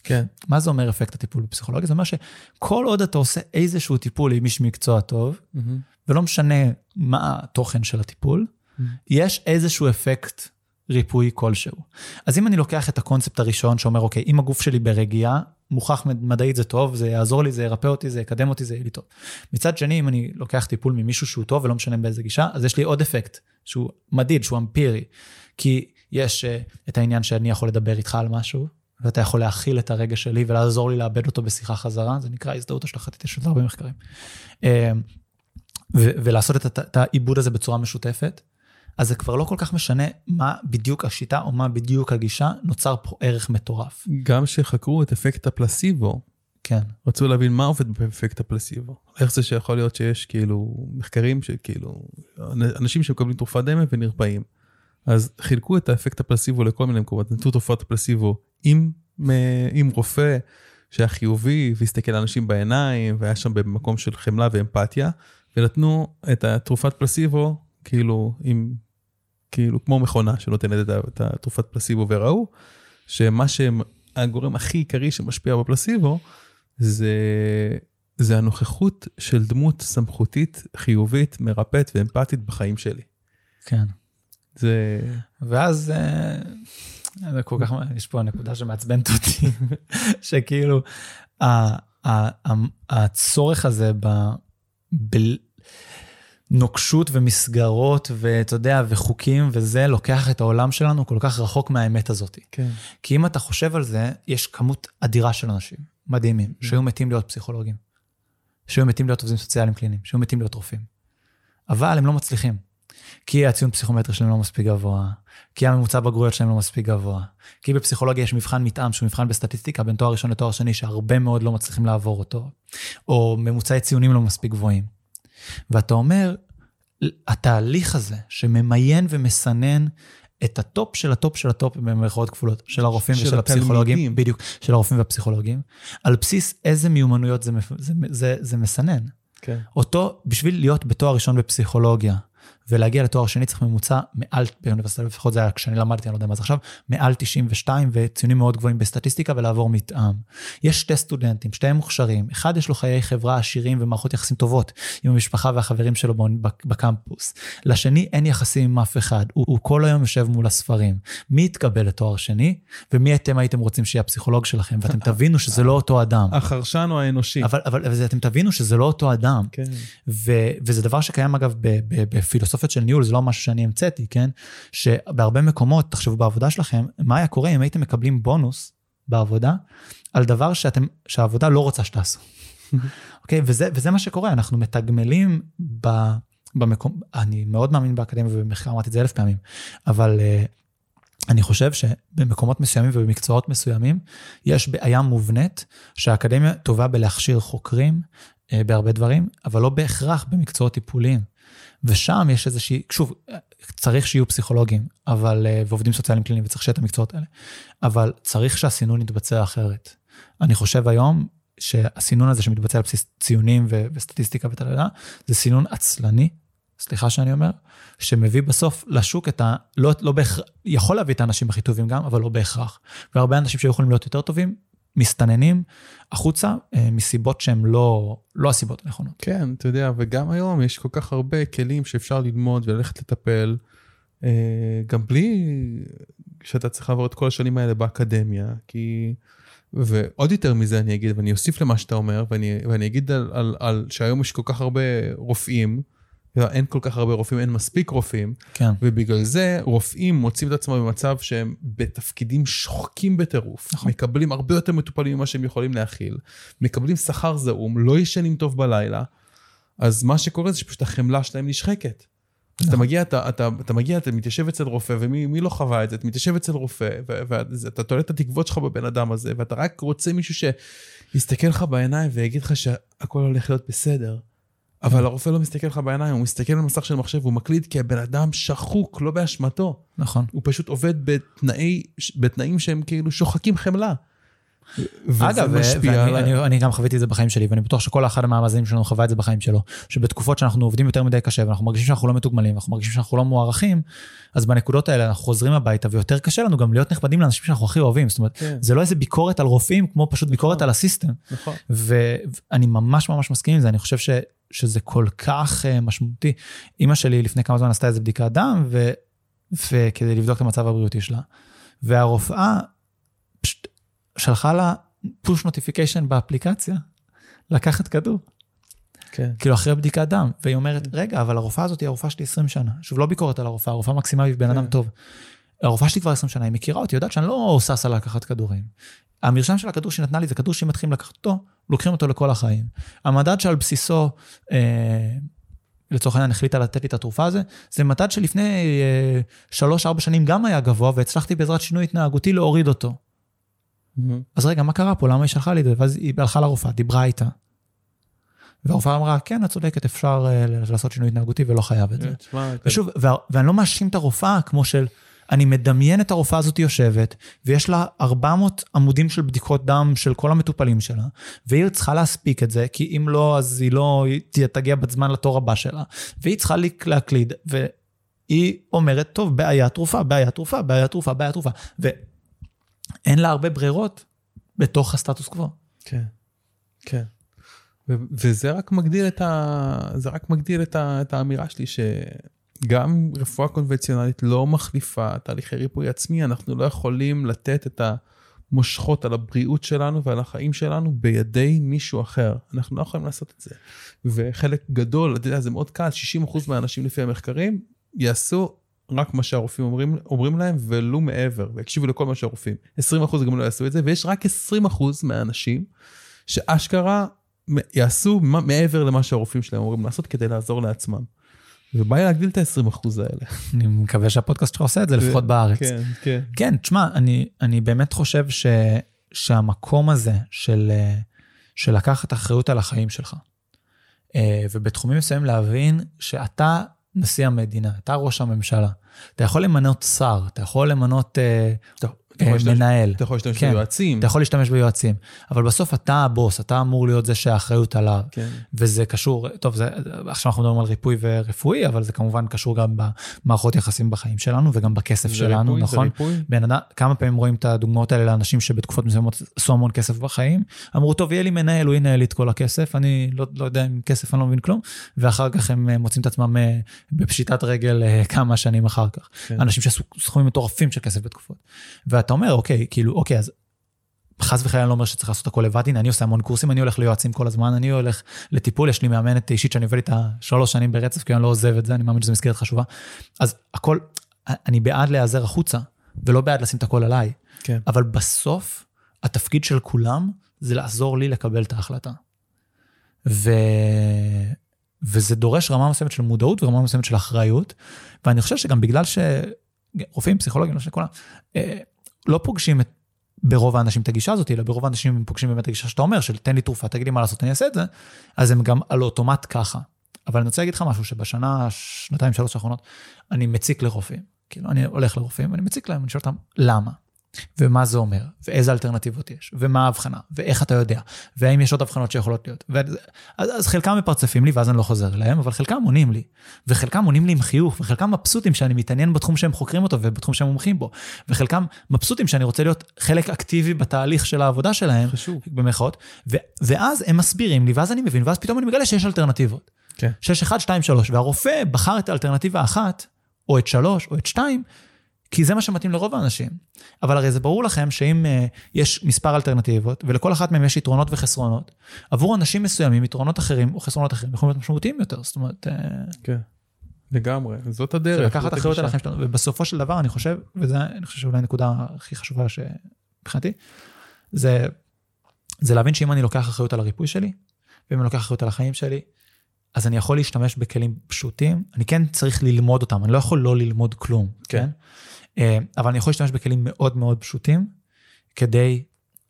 כן. מה זה אומר אפקט הטיפול בפסיכולוגיה? זה אומר שכל עוד אתה עושה איזשהו טיפול עם איש מקצוע טוב, mm-hmm. ולא משנה מה התוכן של הטיפול, mm-hmm. יש איזשהו אפקט ריפוי כלשהו. אז אם אני לוקח את הקונספט הראשון שאומר, אוקיי, אם הגוף שלי ברגיעה, מוכח מדעית זה טוב, זה יעזור לי, זה ירפא אותי, זה יקדם אותי, זה יהיה לי טוב. מצד שני, אם אני לוקח טיפול ממישהו שהוא טוב ולא משנה באיזה גישה, אז יש לי עוד אפקט שהוא מדיד, שהוא אמפירי. כי יש uh, את העניין שאני יכול לדבר איתך על משהו, ואתה יכול להכיל את הרגע שלי ולעזור לי לאבד אותו בשיחה חזרה, זה נקרא הזדהות השלכתית, יש לזה הרבה מחקרים. אה, ולעשות את העיבוד הזה בצורה משותפת, אז זה כבר לא כל כך משנה מה בדיוק השיטה או מה בדיוק הגישה, נוצר פה ערך מטורף. גם שחקרו את אפקט הפלסיבו, כן. רצו להבין מה עובד באפקט הפלסיבו. איך זה שיכול להיות שיש כאילו מחקרים שכאילו, אנשים שמקבלים תרופת דמה ונרפאים. אז חילקו את האפקט הפלסיבו לכל מיני מקומות, נתנו תרופת הפלסיבו עם, עם רופא שהיה חיובי והסתכל לאנשים בעיניים והיה שם במקום של חמלה ואמפתיה, ונתנו את התרופת פלסיבו כאילו עם, כאילו כמו מכונה שנותנת את התרופת פלסיבו וראו שמה שהגורם הכי עיקרי שמשפיע בפלסיבו זה, זה הנוכחות של דמות סמכותית, חיובית, מרפאת ואמפתית בחיים שלי. כן. זה... ואז אה, זה כל כך, יש פה נקודה שמעצבנת אותי, שכאילו, הצורך הזה בנוקשות ומסגרות, ואתה יודע, וחוקים וזה, לוקח את העולם שלנו כל כך רחוק מהאמת הזאת. כן. כי אם אתה חושב על זה, יש כמות אדירה של אנשים מדהימים, mm. שהיו מתים להיות פסיכולוגים, שהיו מתים להיות עובדים סוציאליים קליניים, שהיו מתים להיות רופאים. אבל הם לא מצליחים. כי הציון פסיכומטרי שלהם לא מספיק גבוה, כי הממוצע בגרויות שלהם לא מספיק גבוה, כי בפסיכולוגיה יש מבחן מתאם שהוא מבחן בסטטיסטיקה בין תואר ראשון לתואר שני שהרבה מאוד לא מצליחים לעבור אותו, או ממוצעי ציונים לא מספיק גבוהים. ואתה אומר, התהליך הזה שממיין ומסנן את ה top של ה top של ה top במירכאות כפולות, של הרופאים של ושל הפסיכולוגים, התלמידים. בדיוק, של הרופאים והפסיכולוגים, על בסיס איזה מיומנויות זה, זה, זה, זה מסנן. כן. אותו, בשביל להיות בתואר ראשון בפסיכולוגיה, ולהגיע לתואר שני צריך ממוצע מעל, באוניברסיטה לפחות זה היה כשאני למדתי, אני לא יודע מה זה עכשיו, מעל 92 וציונים מאוד גבוהים בסטטיסטיקה ולעבור מתא"ם. יש שתי סטודנטים, שתיהם מוכשרים, אחד יש לו חיי חברה עשירים ומערכות יחסים טובות עם המשפחה והחברים שלו בקמפוס. לשני אין יחסים עם אף אחד, הוא, הוא כל היום יושב מול הספרים. מי יתקבל לתואר שני, ומי אתם הייתם רוצים שיהיה הפסיכולוג שלכם, ואתם תבינו שזה לא אותו אדם. החרשן או האנושי. אבל, אבל, אבל אתם תבינו שזה לא אותו אדם. כן. ו, וזה דבר שקיים אגב ב, ב, בפילוסופיות של ניהול, זה לא משהו שאני המצאתי, כן? שבהרבה מקומות, תחשבו בעבודה שלכם, מה היה קורה אם הייתם מקבלים בונוס בעבודה על דבר שאתם, שהעבודה לא רוצה שתעשו. אוקיי? וזה, וזה מה שקורה, אנחנו מתגמלים ב, במקום, אני מאוד מאמין באקדמיה ובמחקר, אמרתי את זה אלף פעמים, אבל uh, אני חושב שבמקומות מסוימים ובמקצועות מסוימים, יש בעיה מובנית שהאקדמיה טובה בלהכשיר חוקרים אה, בהרבה דברים, אבל לא בהכרח במקצועות טיפוליים. ושם יש איזושהי, שוב, צריך שיהיו פסיכולוגים, אבל, אה, ועובדים סוציאליים קליניים, וצריך שיהיה את המקצועות האלה, אבל צריך שהסינון יתבצע אחרת. אני חושב היום שהסינון הזה שמתבצע על בסיס ציונים ו- וסטטיסטיקה וטלטלה, זה סינון עצלני, סליחה שאני אומר, שמביא בסוף לשוק את ה... לא, לא בהכרח, יכול להביא את האנשים הכי טובים גם, אבל לא בהכרח. והרבה אנשים שהיו יכולים להיות יותר טובים, מסתננים החוצה אה, מסיבות שהן לא, לא הסיבות הנכונות. כן, אתה יודע, וגם היום יש כל כך הרבה כלים שאפשר ללמוד וללכת לטפל, אה, גם בלי שאתה צריך לעבור את כל השנים האלה באקדמיה, כי... ועוד יותר מזה אני אגיד, ואני אוסיף למה שאתה אומר, ואני, ואני אגיד על, על, על שהיום יש כל כך הרבה רופאים, אין כל כך הרבה רופאים, אין מספיק רופאים, כן, ובגלל זה רופאים מוצאים את עצמם במצב שהם בתפקידים שוחקים בטירוף. נכון. מקבלים הרבה יותר מטופלים ממה שהם יכולים להכיל, מקבלים שכר זעום, לא ישנים טוב בלילה, אז מה שקורה זה שפשוט החמלה שלהם נשחקת. אז אתה נכון. מגיע, אתה, אתה, אתה מגיע, אתה מתיישב אצל רופא, ומי מי לא חווה את זה? אתה מתיישב אצל רופא, ואתה תולה את התקוות שלך בבן אדם הזה, ואתה רק רוצה מישהו שיסתכל לך בעיניים ויגיד לך שהכל הולך להיות בסדר. אבל הרופא לא מסתכל לך בעיניים, הוא מסתכל על מסך של מחשב, הוא מקליד כי הבן אדם שחוק, לא באשמתו. נכון. הוא פשוט עובד בתנאי, בתנאים שהם כאילו שוחקים חמלה. וזה אגב, ו- משפיע ואני על אני, אני גם חוויתי את זה בחיים שלי, ואני בטוח שכל אחד מהמאזינים שלנו חווה את זה בחיים שלו, שבתקופות שאנחנו עובדים יותר מדי קשה, ואנחנו מרגישים שאנחנו לא מתוגמלים, ואנחנו מרגישים שאנחנו לא מוערכים, אז בנקודות האלה אנחנו חוזרים הביתה, ויותר קשה לנו גם להיות נכבדים לאנשים שאנחנו הכי אוהבים. זאת אומרת, כן, זה לא איזה ביקורת על רופאים, כמו פשוט ביקורת נכון. על הסיסטם. נכון. ואני ממש ממש מסכים עם זה, אני חושב ש, שזה כל כך uh, משמעותי. אימא שלי לפני כמה זמן עשתה איזה בדיקת דם, ו, וכדי לבדוק את המצב הבריאותי שלה, והרופאה פשוט שלחה לה פוש נוטיפיקיישן באפליקציה, לקחת כדור, כן. כאילו אחרי בדיקת דם, והיא אומרת, רגע, אבל הרופאה הזאת היא הרופאה שלי 20 שנה. שוב, לא ביקורת על הרופאה, הרופאה מקסימה היא בן כן. אדם טוב. הרופאה שלי כבר 20 שנה, היא מכירה אותי, יודעת שאני לא ששה לקחת כדורים. המרשם של הכדור שהיא נתנה לי זה כדור שאם מתחילים לקחת אותו, לוקחים אותו לכל החיים. המדד שעל בסיסו, אה, לצורך העניין החליטה לתת לי את התרופה הזו, זה מדד שלפני אה, שלוש-ארבע שנים גם היה גבוה, והצלחתי בעזרת שינוי התנהגותי להוריד אותו. אז רגע, מה קרה פה? למה היא שלחה לי את זה? ואז היא הלכה לרופאה, דיברה איתה. והרופאה אמרה, כן, את צודקת, אפשר אה, לעשות שינוי התנהגותי ולא חייב את זה. אתה- ושוב, ואני לא מאשים את הרופאה כמו של, אני מדמיין את הרופאה הזאת יושבת, ויש לה 400 עמודים של בדיקות דם של כל המטופלים שלה, והיא צריכה להספיק את זה, כי אם לא, אז היא לא היא תגיע בזמן לתור הבא שלה, והיא צריכה להק- להקליד, והיא אומרת, טוב, בעיה תרופה, בעיה תרופה, בעיה תרופה, בעיה תרופה, ואין לה הרבה ברירות בתוך הסטטוס קוו. כן, כן. ו- וזה רק מגדיל את ה... זה רק מגדיל את, ה... את האמירה שלי שגם רפואה קונבנציונלית לא מחליפה תהליכי ריפוי עצמי, אנחנו לא יכולים לתת את המושכות על הבריאות שלנו ועל החיים שלנו בידי מישהו אחר. אנחנו לא יכולים לעשות את זה. וחלק גדול, אתה יודע, זה מאוד קל, 60% מהאנשים לפי המחקרים יעשו רק מה שהרופאים אומרים, אומרים להם ולו מעבר, ויקשיבו לכל מה שהרופאים. 20% גם לא יעשו את זה, ויש רק 20% מהאנשים שאשכרה יעשו מעבר למה שהרופאים שלהם אומרים לעשות כדי לעזור לעצמם. ובא לי להגדיל את ה-20% האלה. אני מקווה שהפודקאסט שלך עושה את זה, לפחות בארץ. כן, כן. כן, תשמע, אני, אני באמת חושב ש, שהמקום הזה של, אה, של לקחת אחריות על החיים שלך, אה, ובתחומים מסוימים להבין שאתה נשיא המדינה, אתה ראש הממשלה, אתה יכול למנות שר, אתה יכול למנות אה, להשתמש- מנהל, אתה יכול להשתמש כן. ביועצים. אתה יכול להשתמש ביועצים, אבל בסוף אתה הבוס, אתה אמור להיות זה שהאחריות עליו. כן. וזה קשור, טוב, זה, עכשיו אנחנו מדברים על ריפוי ורפואי, אבל זה כמובן קשור גם במערכות יחסים בחיים שלנו וגם בכסף זה שלנו, ריפוי, זה נכון? ריפוי. בן אדם, כמה פעמים רואים את הדוגמאות האלה לאנשים שבתקופות מסוימות עשו המון כסף בחיים, אמרו, טוב, יהיה לי מנהל, הוא ינהל לי את כל הכסף, אני לא, לא יודע אם כסף, אני לא מבין כלום, ואחר כך הם אה, מוצאים את עצמם אה, בפשיטת רגל אה, כמה שנים אחר כך. כן. אנשים שעשו סכומים מטורפים של כסף בתקופות. ואתה אומר, אוקיי, כאילו, אוקיי, אז חס וחלילה אני לא אומר שצריך לעשות הכל לבד, הנה, אני עושה המון קורסים, אני הולך ליועצים כל הזמן, אני הולך לטיפול, יש לי מאמנת אישית שאני עובד איתה שלוש שנים ברצף, כי אני לא עוזב את זה, אני מאמין שזו מסגרת חשובה. אז הכל, אני בעד להיעזר החוצה, ולא בעד לשים את הכל עליי, כן. אבל בסוף, התפקיד של כולם זה לעזור לי לקבל את ההחלטה. ו... וזה דורש רמה מסוימת של מודעות ורמה מסוימת של אחריות, ואני חושב שגם בגלל שרופאים, פסיכולוגים, לא שכולם, אה, לא פוגשים את, ברוב האנשים את הגישה הזאת, אלא ברוב האנשים הם פוגשים באמת את הגישה שאתה אומר, של תן לי תרופה, תגיד לי מה לעשות, אני אעשה את זה, אז הם גם על אוטומט ככה. אבל אני רוצה להגיד לך משהו, שבשנה, שנתיים, שלוש האחרונות, אני מציק לרופאים. כאילו, אני הולך לרופאים, אני מציק להם, אני שואל אותם, למה? ומה זה אומר, ואיזה אלטרנטיבות יש, ומה ההבחנה, ואיך אתה יודע, והאם יש עוד הבחנות שיכולות להיות. ואז, אז, אז חלקם מפרצפים לי, ואז אני לא חוזר אליהם, אבל חלקם עונים לי. וחלקם עונים לי עם חיוך, וחלקם מבסוטים שאני מתעניין בתחום שהם חוקרים אותו ובתחום שהם מומחים בו. וחלקם מבסוטים שאני רוצה להיות חלק אקטיבי בתהליך של העבודה שלהם, חשוב. במרכאות, ו- ואז הם מסבירים לי, ואז אני מבין, ואז פתאום אני מגלה שיש אלטרנטיבות. כן. שיש 1, 2, 3, והרופא בחר את האלטרנטיבה האחת, או את 3, או את 2, כי זה מה שמתאים לרוב האנשים. אבל הרי זה ברור לכם שאם uh, יש מספר אלטרנטיבות, ולכל אחת מהן יש יתרונות וחסרונות, עבור אנשים מסוימים, יתרונות אחרים או חסרונות אחרים יכולים להיות משמעותיים יותר. זאת אומרת, uh, כן. לגמרי. זאת זה הדרך. לקחת זאת אחריות על. החיים שלנו, ובסופו של דבר, אני חושב, וזה, אני חושב שאולי הנקודה הכי חשובה שמבחינתי, זה, זה להבין שאם אני לוקח אחריות על הריפוי שלי, ואם אני לוקח אחריות על החיים שלי, אז אני יכול להשתמש בכלים פשוטים, אני כן צריך ללמוד אותם, אני לא יכול לא ללמוד כלום, כן. כן? אה, אבל אני יכול להשתמש בכלים מאוד מאוד פשוטים, כדי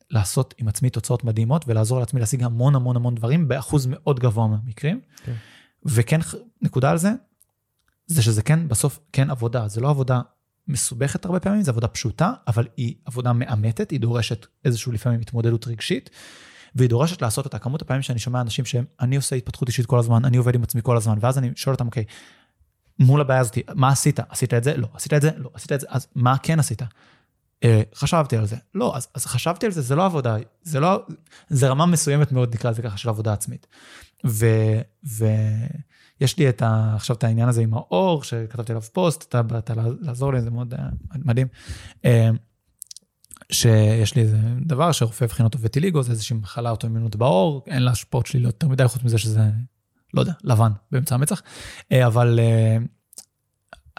לעשות עם עצמי תוצאות מדהימות, ולעזור לעצמי להשיג המון המון המון דברים, באחוז מאוד גבוה מהמקרים. כן. וכן, נקודה על זה, זה שזה כן, בסוף כן עבודה, זה לא עבודה מסובכת הרבה פעמים, זו עבודה פשוטה, אבל היא עבודה מאמתת, היא דורשת איזושהי לפעמים התמודדות רגשית, והיא דורשת לעשות אותה. כמות הפעמים שאני שומע אנשים שהם, אני עושה התפתחות אישית כל הזמן, אני עובד עם עצמי כל הזמן, ואז אני שואל אותם, אוקיי, מול הבעיה הזאת, מה עשית? עשית את זה? לא. עשית את זה? לא. עשית את זה? אז מה כן עשית? אה, חשבתי על זה. לא, אז, אז חשבתי על זה, זה לא עבודה, זה לא, זה רמה מסוימת מאוד, נקרא לזה ככה, של עבודה עצמית. ו, ויש לי את ה, עכשיו את העניין הזה עם האור, שכתבתי עליו פוסט, אתה באת לעזור לי, זה מאוד אה, מדהים. שיש לי איזה דבר שרופא הבחין אותו וטיליגו, זה איזושהי מחלה אוטואימונות בעור, אין לה השפעות שליליות יותר מדי, חוץ מזה שזה, לא יודע, לבן באמצע המצח. אה, אבל אה,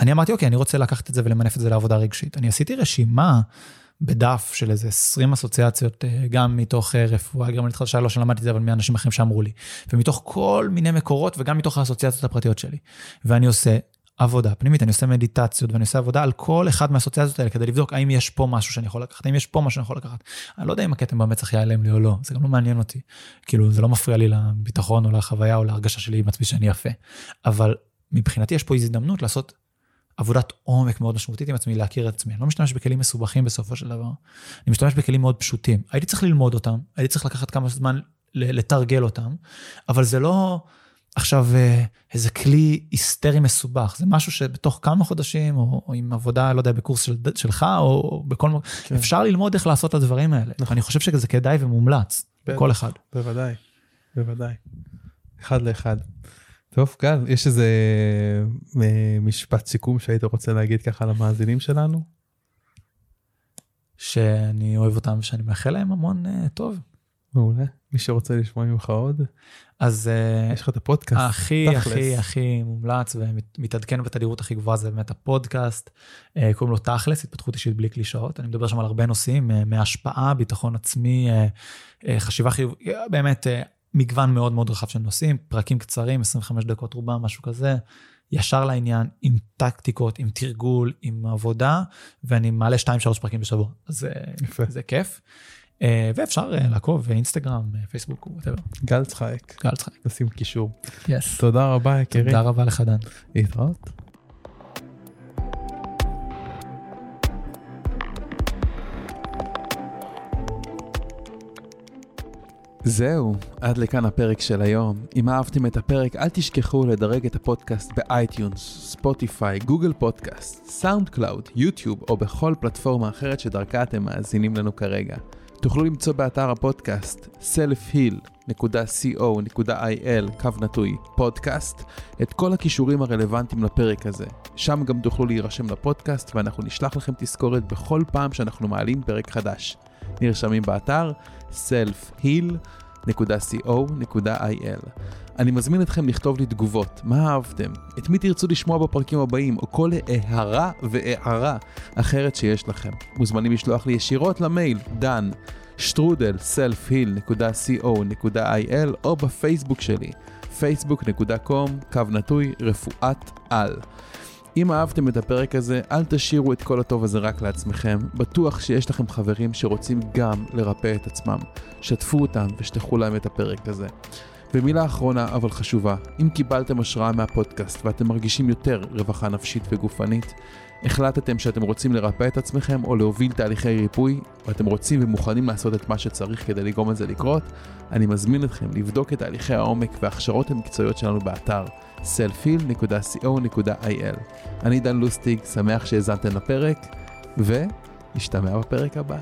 אני אמרתי, אוקיי, אני רוצה לקחת את זה ולמנף את זה לעבודה רגשית. אני עשיתי רשימה בדף של איזה 20 אסוציאציות, אה, גם מתוך אה, רפואה גרמנית חדשה, לא שלמדתי את זה, אבל מאנשים אחרים שאמרו לי, ומתוך כל מיני מקורות וגם מתוך האסוציאציות הפרטיות שלי. ואני עושה עבודה פנימית, אני עושה מדיטציות ואני עושה עבודה על כל אחד מהאסוציאציות האלה כדי לבדוק האם יש פה משהו שאני יכול לקחת, האם יש פה משהו שאני יכול לקחת. אני לא יודע אם הכתם במצח ייעלם לי או לא, זה גם לא מעניין אותי. כאילו, זה לא מפריע לי לביטחון או לחוויה או להרגשה שלי עם עצמי שאני יפה. אבל מבחינתי יש פה הזדמנות לעשות עבודת עומק מאוד משמעותית עם עצמי, להכיר את עצמי. אני לא משתמש בכלים מסובכים בסופו של דבר. אני משתמש בכלים מאוד פשוטים. הייתי צריך ללמוד אותם, הייתי צריך לקחת כמה זמן לתרגל אותם, אבל זה לא עכשיו אה, איזה כלי היסטרי מסובך, זה משהו שבתוך כמה חודשים, או, או עם עבודה, לא יודע, בקורס של, שלך, או בכל מקום, כן. אפשר ללמוד איך לעשות את הדברים האלה. נכון. אני חושב שזה כדאי ומומלץ. לכל אחד. בוודאי, בוודאי. אחד לאחד. טוב, גל, יש איזה אה, משפט סיכום שהיית רוצה להגיד ככה למאזינים שלנו? שאני אוהב אותם ושאני מאחל להם המון uh, טוב. מעולה. מי שרוצה לשמוע ממך עוד, אז uh, יש לך את הפודקאסט. הכי תכלס. הכי הכי מומלץ ומתעדכן בתדירות הכי גבוהה זה באמת הפודקאסט, uh, קוראים לו תכלס, התפתחות אישית בלי קלישאות. אני מדבר שם על הרבה נושאים, uh, מהשפעה, ביטחון עצמי, חשיבה חיובית, באמת מגוון מאוד מאוד רחב של נושאים, פרקים קצרים, 25 דקות רובם, משהו כזה. ישר לעניין, עם טקטיקות, עם תרגול, עם עבודה, ואני מעלה 2-3 פרקים בשבוע. אז אה, יפה. זה כיף. אה, ואפשר אה, לעקוב, אינסטגרם, אה, פייסבוק, whatever. גל צחייק, גל צחייק. נשים קישור. yes. תודה רבה, יקירי. תודה רבה לך, דן. להתראות. זהו, עד לכאן הפרק של היום. אם אהבתם את הפרק, אל תשכחו לדרג את הפודקאסט באייטיונס, ספוטיפיי, גוגל פודקאסט, סאונד קלאוד, יוטיוב או בכל פלטפורמה אחרת שדרכה אתם מאזינים לנו כרגע. תוכלו למצוא באתר הפודקאסט selfheal.co.il קו נטוי פודקאסט את כל הקישורים הרלוונטיים לפרק הזה. שם גם תוכלו להירשם לפודקאסט ואנחנו נשלח לכם תזכורת בכל פעם שאנחנו מעלים פרק חדש. נרשמים באתר selfheal.co.il. אני מזמין אתכם לכתוב לי תגובות, מה אהבתם, את מי תרצו לשמוע בפרקים הבאים, או כל הערה והערה אחרת שיש לכם. מוזמנים לשלוח לי ישירות למייל דן שטרודל selfheal.co.il או בפייסבוק שלי facebook.com קו נטוי רפואת על. אם אהבתם את הפרק הזה, אל תשאירו את כל הטוב הזה רק לעצמכם. בטוח שיש לכם חברים שרוצים גם לרפא את עצמם. שתפו אותם ושלחו להם את הפרק הזה. ומילה אחרונה אבל חשובה, אם קיבלתם השראה מהפודקאסט ואתם מרגישים יותר רווחה נפשית וגופנית, החלטתם שאתם רוצים לרפא את עצמכם או להוביל תהליכי ריפוי, ואתם רוצים ומוכנים לעשות את מה שצריך כדי לגרום לזה לקרות, אני מזמין אתכם לבדוק את תהליכי העומק וההכשרות המקצועיות שלנו באתר selfheal.co.il. אני דן לוסטיג, שמח שהאזנתם לפרק, ונשתמע בפרק הבא.